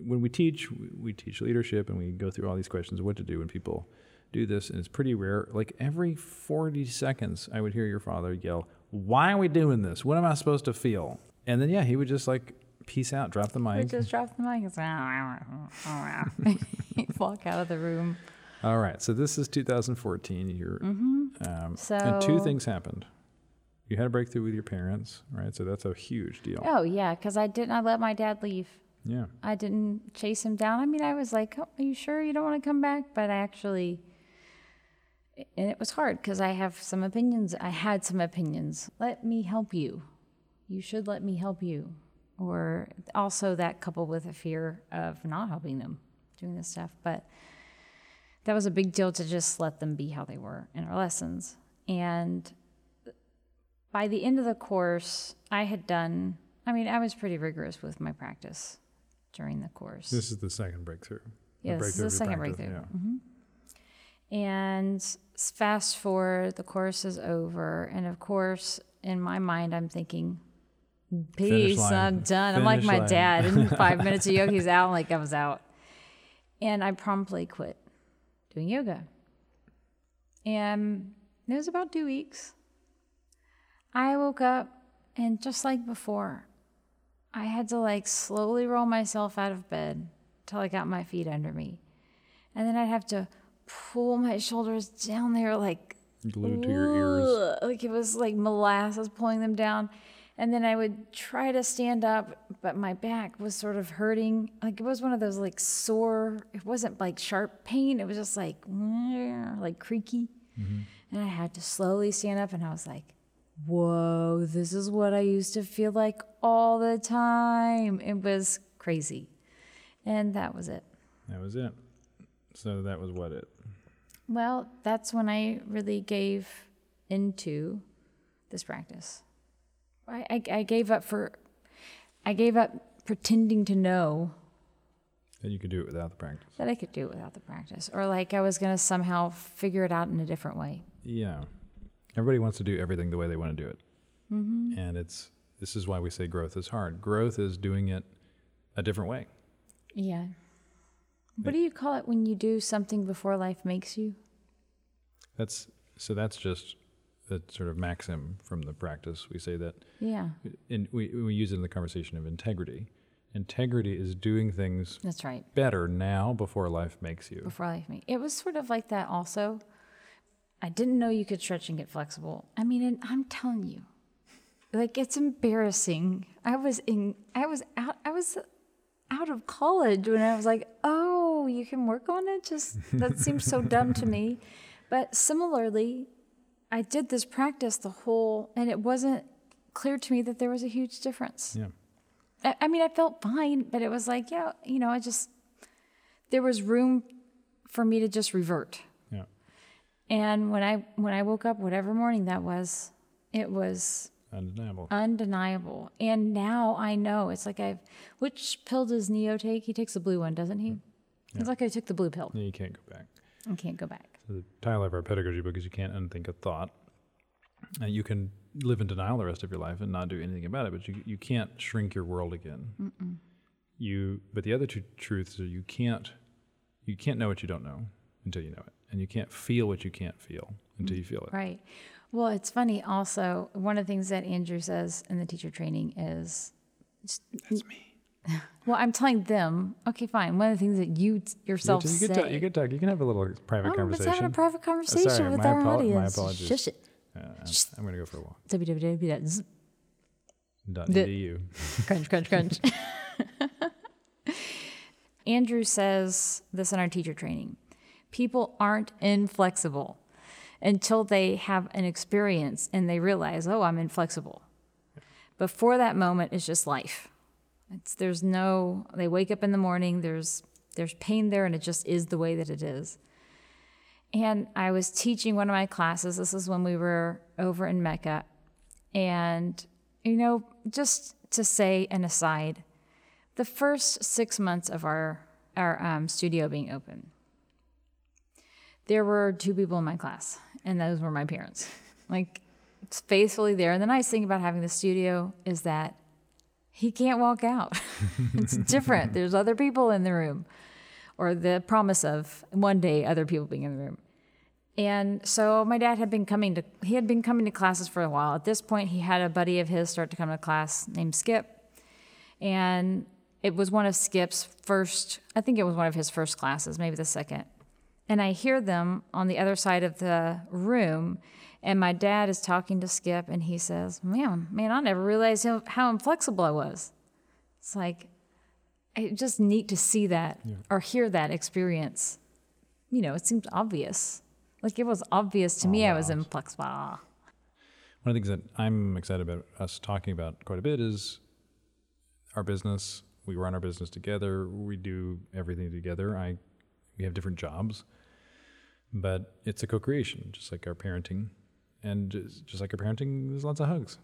when we teach, we- we teach leadership and we go through all these questions of what to do when people do this, and it's pretty rare. Like every 40 seconds, I would hear your father yell, "Why are we doing this? What am I supposed to feel?" And then yeah, he would just like peace out, drop the mic. just drop the mic. It's He'd walk out of the room. All right, so this is 2014. You're, um, and two Mm-hmm. Things happened. You had a breakthrough with your parents, right? So that's a huge deal. Oh yeah, because I didn't. I let my dad leave. Yeah. I didn't chase him down. I mean, I was like, oh, "Are you sure you don't want to come back?" But I actually, and it was hard because I have some opinions. I had some opinions. Let me help you. You should let me help you. Or also that coupled with a fear of not helping them doing this stuff. But that was a big deal to just let them be how they were in our lessons. And by the end of the course, I had done, I mean, I was pretty rigorous with my practice. during the course. This is the second breakthrough. Yeah, this is the second practice, breakthrough. yeah. Mhm. And fast forward, the course is over, and of course, in my mind, I'm thinking, "Peace. I'm done." I'm like my line. dad. In five minutes of yoga, he's out. Like I was out, and I promptly quit doing yoga. And it was about two weeks. I woke up, and just like before, I had to like slowly roll myself out of bed till I got my feet under me. And then I'd have to pull my shoulders down there like Glued to your ears. Like it was like molasses pulling them down. And then I would try to stand up, but my back was sort of hurting. Like it was one of those like sore, it wasn't like sharp pain. It was just like, like creaky. Mm-hmm. And I had to slowly stand up and I was like, whoa, this is what I used to feel like all the time. It was crazy. And that was it. That was it. So that was what it. Well, that's when I really gave into this practice. I, I, I gave up for, I gave up pretending to know That you could do it without the practice. that I could do it without the practice, or like I was going to somehow figure it out in a different way. Yeah. Everybody wants to do everything the way they want to do it. Mm-hmm. And it's this is why we say growth is hard. Growth is doing it a different way. Yeah. What do you call it when you do something before life makes you? That's so that's just a sort of maxim from the practice. We say that Yeah, and we we use it in the conversation of integrity. Integrity is doing things that's right. better now before life makes you. Before life makes. It was sort of like that also. I didn't know you could stretch and get flexible. I mean, and I'm telling you, like it's embarrassing. I was in. I was out. I was out of college when I was like, oh, you can work on it. Just that seems so dumb to me. But similarly, I did this practice the whole, and it wasn't clear to me that there was a huge difference. Yeah. I, I mean, I felt fine, but it was like, yeah, you know, I just there was room for me to just revert. Yeah. And when I when I woke up, whatever morning that was, it was Undeniable. undeniable. And now I know it's like I've. Which pill does Neo take? He takes the blue one, doesn't he? Hmm. It's like I took the blue pill. Yeah, you can't go back. I can't go back. So the title of our pedagogy book is you can't unthink a thought. And you can live in denial the rest of your life and not do anything about it, but you, you can't shrink your world again. You, but the other two truths are you can't, you can't know what you don't know until you know it, and you can't feel what you can't feel until you feel it. Right. Well, it's funny. Also, one of the things that Andrew says in the teacher training is, That's me. Well, I'm telling them. Okay, fine. One of the things that you t- You, yourself you say. can talk, you can talk. You can have a little private Oh, let's conversation. have a private conversation sorry, with my our my audience. apologies. Shush it. Uh, I'm, I'm going to go for a walk. www. Dot crunch, crunch, crunch. Andrew says this in our teacher training people aren't inflexible until they have an experience and they realize, oh, I'm inflexible. Before that moment, it's just life. It's, there's no, they wake up in the morning, there's, there's pain there, and it just is the way that it is. And I was teaching one of my classes. This is when we were over in Mecca. And, you know, just to say an aside, the first six months of our, our um, studio being open, there were two people in my class, and those were my parents. Like, it's faithfully there. And the nice thing about having the studio is that he can't walk out. it's different. There's other people in the room, or the promise of one day other people being in the room. And so my dad had been coming to he had been coming to classes for a while. At this point, he had a buddy of his start to come to class named Skip, and it was one of Skip's first. I think it was one of his first classes, maybe the second. And I hear them on the other side of the room, and my dad is talking to Skip, and he says, "Man, man, I never realized how, how inflexible I was." It's like, it's just neat to see that or hear that experience. You know, it seems obvious. Like it was obvious to oh, me I was inflexible. One of the things that I'm excited about us talking about quite a bit is our business. We run our business together. We do everything together. I we have different jobs, but it's a co-creation, just like our parenting, and just, just like our parenting, there's lots of hugs.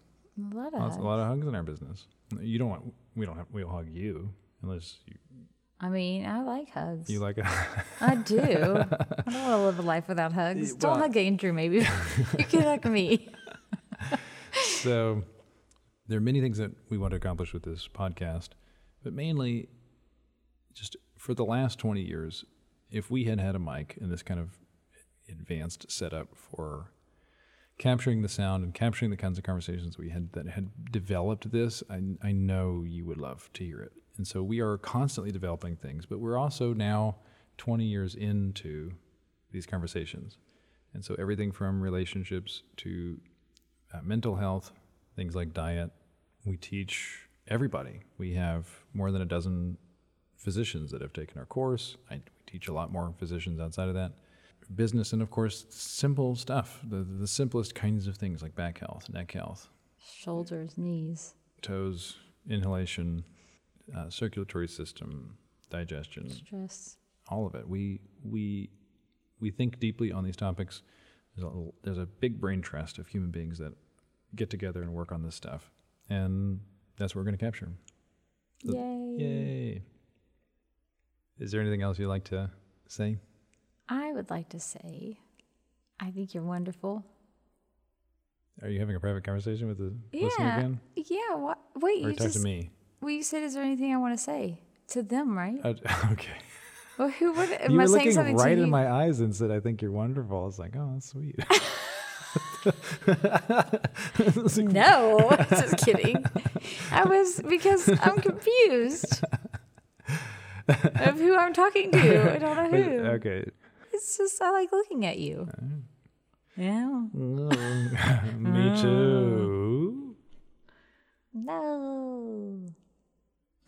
A lot of Lots, a lot of hugs in our business. You don't want we don't have we don't hug you. Unless you, I mean, I like hugs. you like it. I do. I don't want to live a life without hugs. well- Don't hug Andrew, maybe. you can hug me. so there are many things that we want to accomplish with this podcast, but mainly just for the last 20 years, if we had had a mic in this kind of advanced setup for capturing the sound and capturing the kinds of conversations we had that had developed this, I, I know you would love to hear it. And so we are constantly developing things, but we're also now 20 years into these conversations. And so everything from relationships to uh, mental health, things like diet. We teach everybody. We have more than a dozen physicians that have taken our course. I, we teach a lot more physicians outside of that. Business and, of course, simple stuff, the, the simplest kinds of things like back health, neck health, Shoulders, knees. toes, inhalation, uh, circulatory system, digestion, Stress. all of it. We we we think deeply on these topics. There's a, there's a big brain trust of human beings that get together and work on this stuff, and that's what we're going to capture. So- Yay. Yay! Is there anything else you'd like to say? I would like to say, I think you're wonderful. Are you having a private conversation with the listener again, Yeah. What? Wait. or You talk just. to me? Well, you said, is there anything I want to say to them, right? Uh, okay. well, who would? Am you I were saying looking something right in my eyes and said, "I think you're wonderful." I was like, "Oh, that's sweet." No, just kidding. I was because I'm confused of who I'm talking to. I don't know who. okay. It's just I like looking at you. Yeah. Me too. No.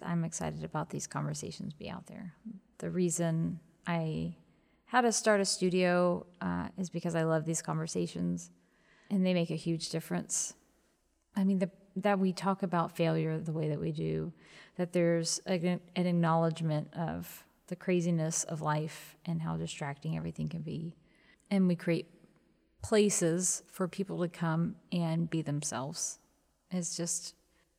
I'm excited about these conversations be out there. The reason I had to start a studio uh, is because I love these conversations, and they make a huge difference. I mean, the, that we talk about failure the way that we do, that there's a, an acknowledgement of the craziness of life and how distracting everything can be, and we create places for people to come and be themselves. It's just,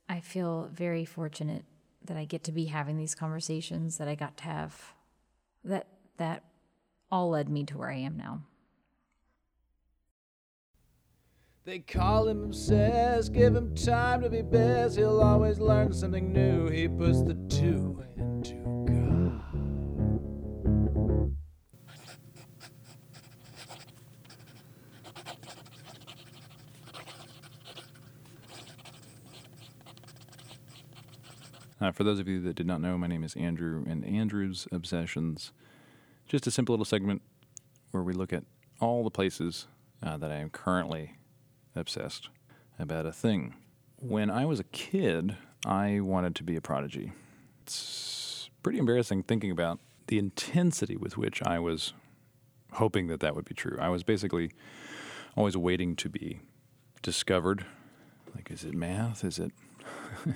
I feel very fortunate that I get to be having these conversations that I got to have. That that all led me to where I am now. They call him obsessed, give him time to be best. He'll always learn something new. He puts the two into God. Uh, for those of you that did not know, my name is Andrew, and Andrew's Obsessions, just a simple little segment where we look at all the places uh, that I am currently obsessed about a thing. When I was a kid, I wanted to be a prodigy. It's pretty embarrassing thinking about the intensity with which I was hoping that that would be true. I was basically always waiting to be discovered. Like, is it math? Is it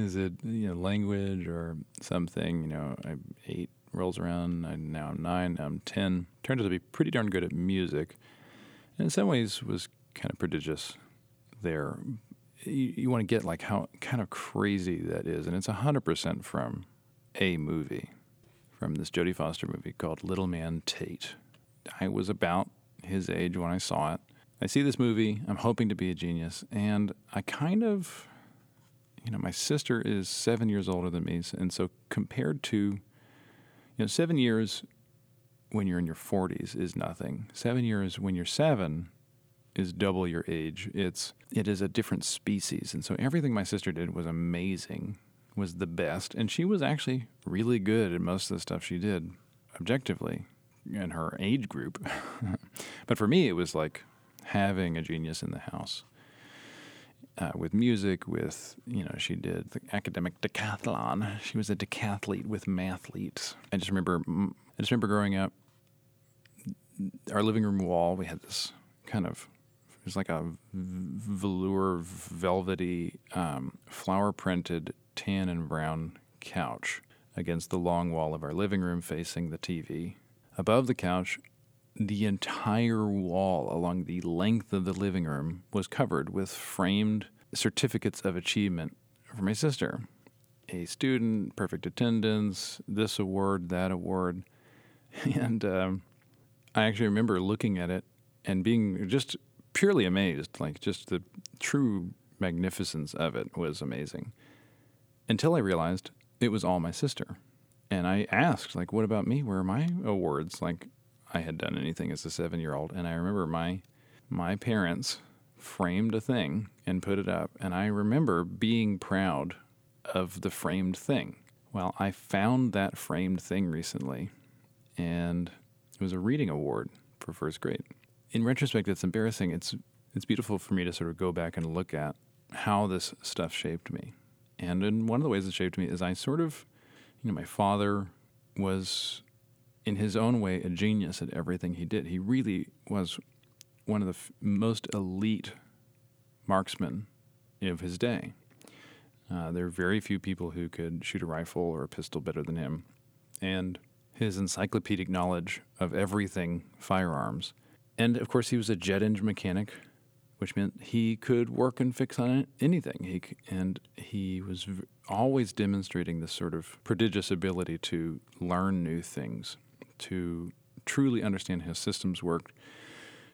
is it you know language or something? You know, I eight rolls around. I now I'm nine. Now I'm ten. Turned out to be pretty darn good at music, and in some ways was kind of prodigious there. You, you want to get like how kind of crazy that is, and it's hundred percent from a movie, from this Jodie Foster movie called Little Man Tate. I was about his age when I saw it. I see this movie. I'm hoping to be a genius, and I kind of you know, my sister is seven years older than me, and so compared to, you know, seven years when you're in your 40s is nothing. Seven years when you're seven is double your age. It's it is a different species, and so everything my sister did was amazing, was the best, and she was actually really good at most of the stuff she did, objectively, in her age group. but for me, it was like having a genius in the house uh, with music, with, you know, she did the academic decathlon. She was a decathlete with mathletes. I just remember, I just remember growing up, our living room wall, we had this kind of, it was like a velour, velvety, um, flower printed tan and brown couch against the long wall of our living room facing the TV. Above the couch, the entire wall along the length of the living room was covered with framed certificates of achievement for my sister. A student, perfect attendance, this award, that award. And um, I actually remember looking at it and being just purely amazed. Like, just the true magnificence of it was amazing. Until I realized it was all my sister. And I asked, like, what about me? Where are my awards? Like, I had done anything as a seven year old. And I remember my my parents framed a thing and put it up. And I remember being proud of the framed thing. Well, I found that framed thing recently, and it was a reading award for first grade. In retrospect, it's embarrassing. It's it's beautiful for me to sort of go back and look at how this stuff shaped me. And in one of the ways it shaped me is I sort of, you know, my father was in his own way a genius at everything he did. He really was one of the f- most elite marksmen of his day. Uh, there are very few people who could shoot a rifle or a pistol better than him. And his encyclopedic knowledge of everything firearms. And of course, he was a jet engine mechanic, which meant he could work and fix on anything. He, and he was v- always demonstrating this sort of prodigious ability to learn new things, to truly understand how systems worked,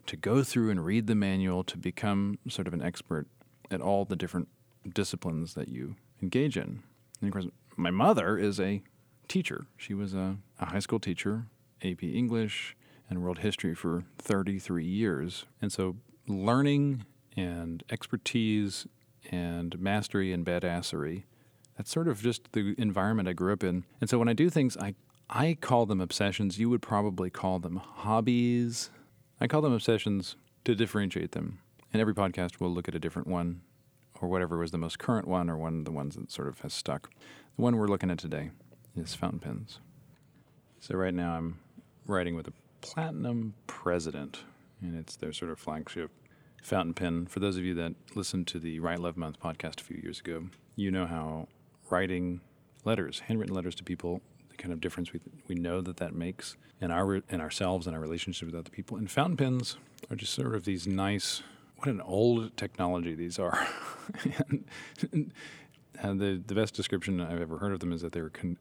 to go through and read the manual, to become sort of an expert at all the different disciplines that you engage in. And of course, my mother is a teacher. She was a, a high school teacher, AP English and world history for 33 years. And so learning and expertise and mastery and badassery, that's sort of just the environment I grew up in. And so when I do things, I, I call them obsessions. You would probably call them hobbies. I call them obsessions to differentiate them. And every podcast, we'll look at a different one or whatever was the most current one or one of the ones that sort of has stuck. The one we're looking at today is fountain pens. So right now I'm writing with a Platinum President, and it's their sort of flagship fountain pen. For those of you that listened to the Write Love Month podcast a few years ago, you know how writing letters, handwritten letters to people, kind of difference we, we know that that makes in our in ourselves and our relationship with other people. And fountain pens are just sort of these nice. What an old technology these are. and, and the the best description I've ever heard of them is that they're con-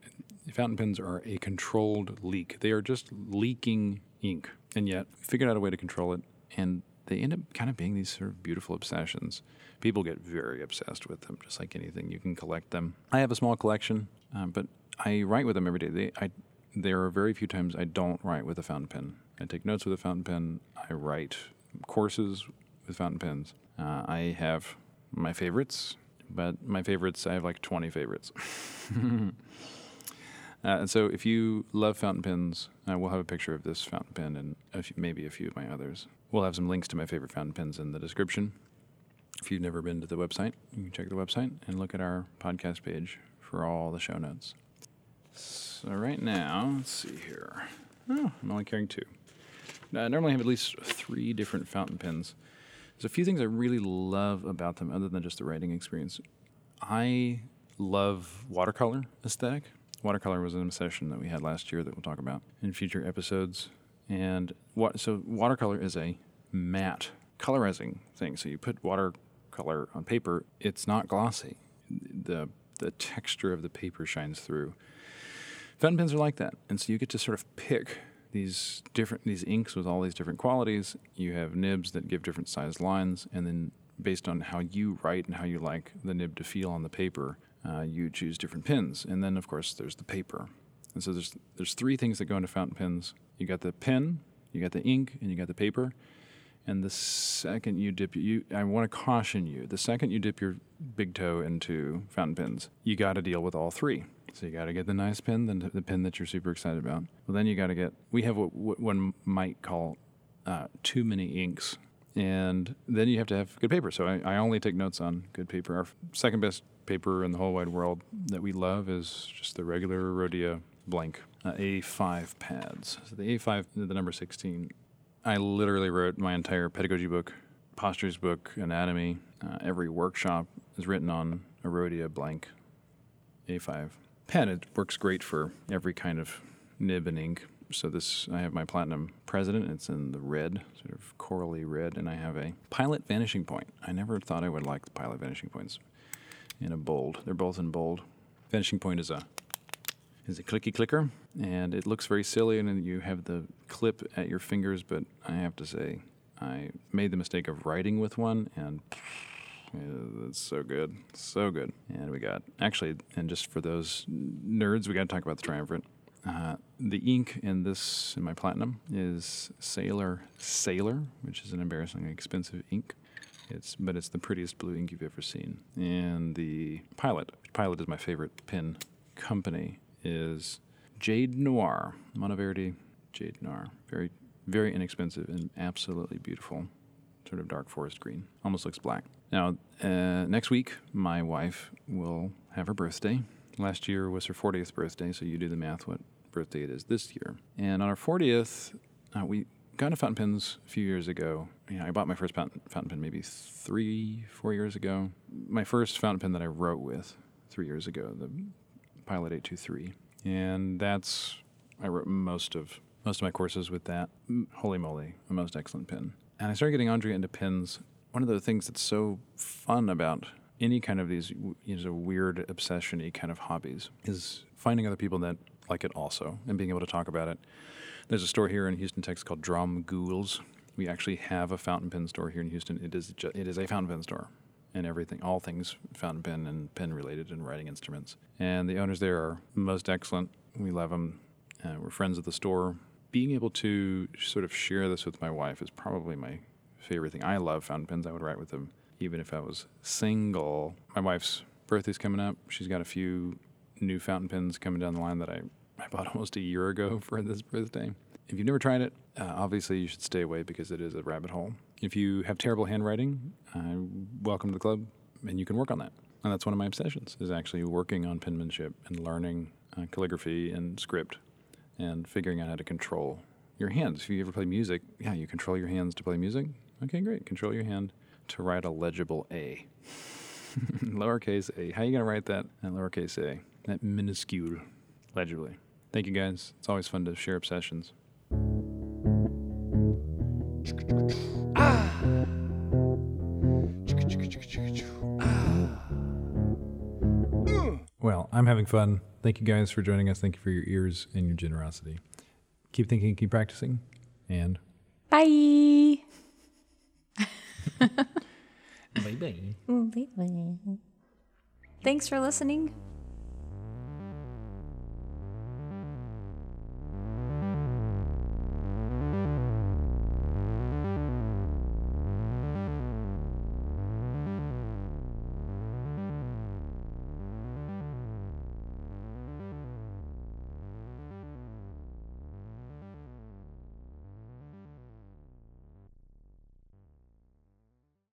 fountain pens are a controlled leak. They are just leaking ink, and yet figured out a way to control it, and they end up kind of being these sort of beautiful obsessions. People get very obsessed with them, just like anything. You can collect them. I have a small collection, um, but I write with them every day. They, I, there are very few times I don't write with a fountain pen. I take notes with a fountain pen. I write courses with fountain pens. Uh, I have my favorites, but my favorites, I have like 20 favorites. uh, and so if you love fountain pens, uh, we'll have a picture of this fountain pen and a few, maybe a few of my others. We'll have some links to my favorite fountain pens in the description. If you've never been to the website, you can check the website and look at our podcast page for all the show notes. So right now, let's see here. Oh, I'm only carrying two. I normally have at least three different fountain pens. There's a few things I really love about them, other than just the writing experience. I love watercolor aesthetic. Watercolor was an obsession that we had last year that we'll talk about in future episodes. And what so watercolor is a matte colorizing thing. So you put watercolor on paper, it's not glossy. The the texture of the paper shines through. Fountain pens are like that, and so you get to sort of pick these different these inks with all these different qualities. You have nibs that give different sized lines, and then based on how you write and how you like the nib to feel on the paper, uh, you choose different pens. And then of course there's the paper. And so there's there's three things that go into fountain pens. You got the pen, you got the ink, and you got the paper. And the second you dip you, I want to caution you. The second you dip your big toe into fountain pens, you got to deal with all three. So you got to get the nice pen, the, the pen that you're super excited about. Well, then you got to get. We have what, what one might call uh, too many inks, and then you have to have good paper. So I, I only take notes on good paper. Our second best paper in the whole wide world that we love is just the regular Rhodia blank uh, A5 pads. So the A5, the number 16. I literally wrote my entire pedagogy book, postures book, anatomy. Uh, every workshop is written on a Rhodia blank A5 pen. It works great for every kind of nib and ink. So this, I have my platinum president. It's in the red, sort of corally red, and I have a pilot vanishing point. I never thought I would like the pilot vanishing points in a bold. They're both in bold. Vanishing point is a is a clicky clicker, and it looks very silly, and you have the clip at your fingers. But I have to say, I made the mistake of writing with one, and it's so good, so good. And we got actually, and just for those nerds, we got to talk about the Triumvirate. Uh, the ink in this, in my platinum, is Sailor Sailor, which is an embarrassingly expensive ink. It's but it's the prettiest blue ink you've ever seen. And the Pilot, Pilot is my favorite pen company, is Jade Noir, Monteverde Jade Noir. Very, very inexpensive and absolutely beautiful. Sort of dark forest green. Almost looks black. Now, uh, next week, my wife will have her birthday. Last year was her 40th birthday, so you do the math what birthday it is this year. And on our 40th, uh, we got a fountain pens a few years ago. You know, I bought my first fountain, fountain pen maybe three, four years ago. My first fountain pen that I wrote with three years ago, the Pilot 823. And that's, I wrote most of most of my courses with that. Holy moly, a most excellent pen. And I started getting Andrea into pins. One of the things that's so fun about any kind of these you know, weird obsession-y kind of hobbies is finding other people that like it also and being able to talk about it. There's a store here in Houston, Texas called Dromgoole's. We actually have a fountain pen store here in Houston. It is ju- it is a fountain pen store and everything, all things fountain pen and pen related and writing instruments. And the owners there are most excellent. We love them. Uh, we're friends of the store. Being able to sort of share this with my wife is probably my favorite thing. I love fountain pens. I would write with them even if I was single. My wife's birthday's coming up. She's got a few new fountain pens coming down the line that I, I bought almost a year ago for this birthday. If you've never tried it, uh, obviously you should stay away because it is a rabbit hole. If you have terrible handwriting, uh, welcome to the club, and you can work on that. And that's one of my obsessions is actually working on penmanship and learning uh, calligraphy and script and figuring out how to control your hands. If you ever play music, yeah, you control your hands to play music. Okay, great. Control your hand to write a legible A. lowercase a. How are you going to write that in lowercase a? That minuscule, legibly. Thank you guys. It's always fun to share obsessions. Ah. Well, I'm having fun. Thank you guys for joining us. Thank you for your ears and your generosity. Keep thinking, keep practicing, and Bye. Bye bye. Thanks for listening.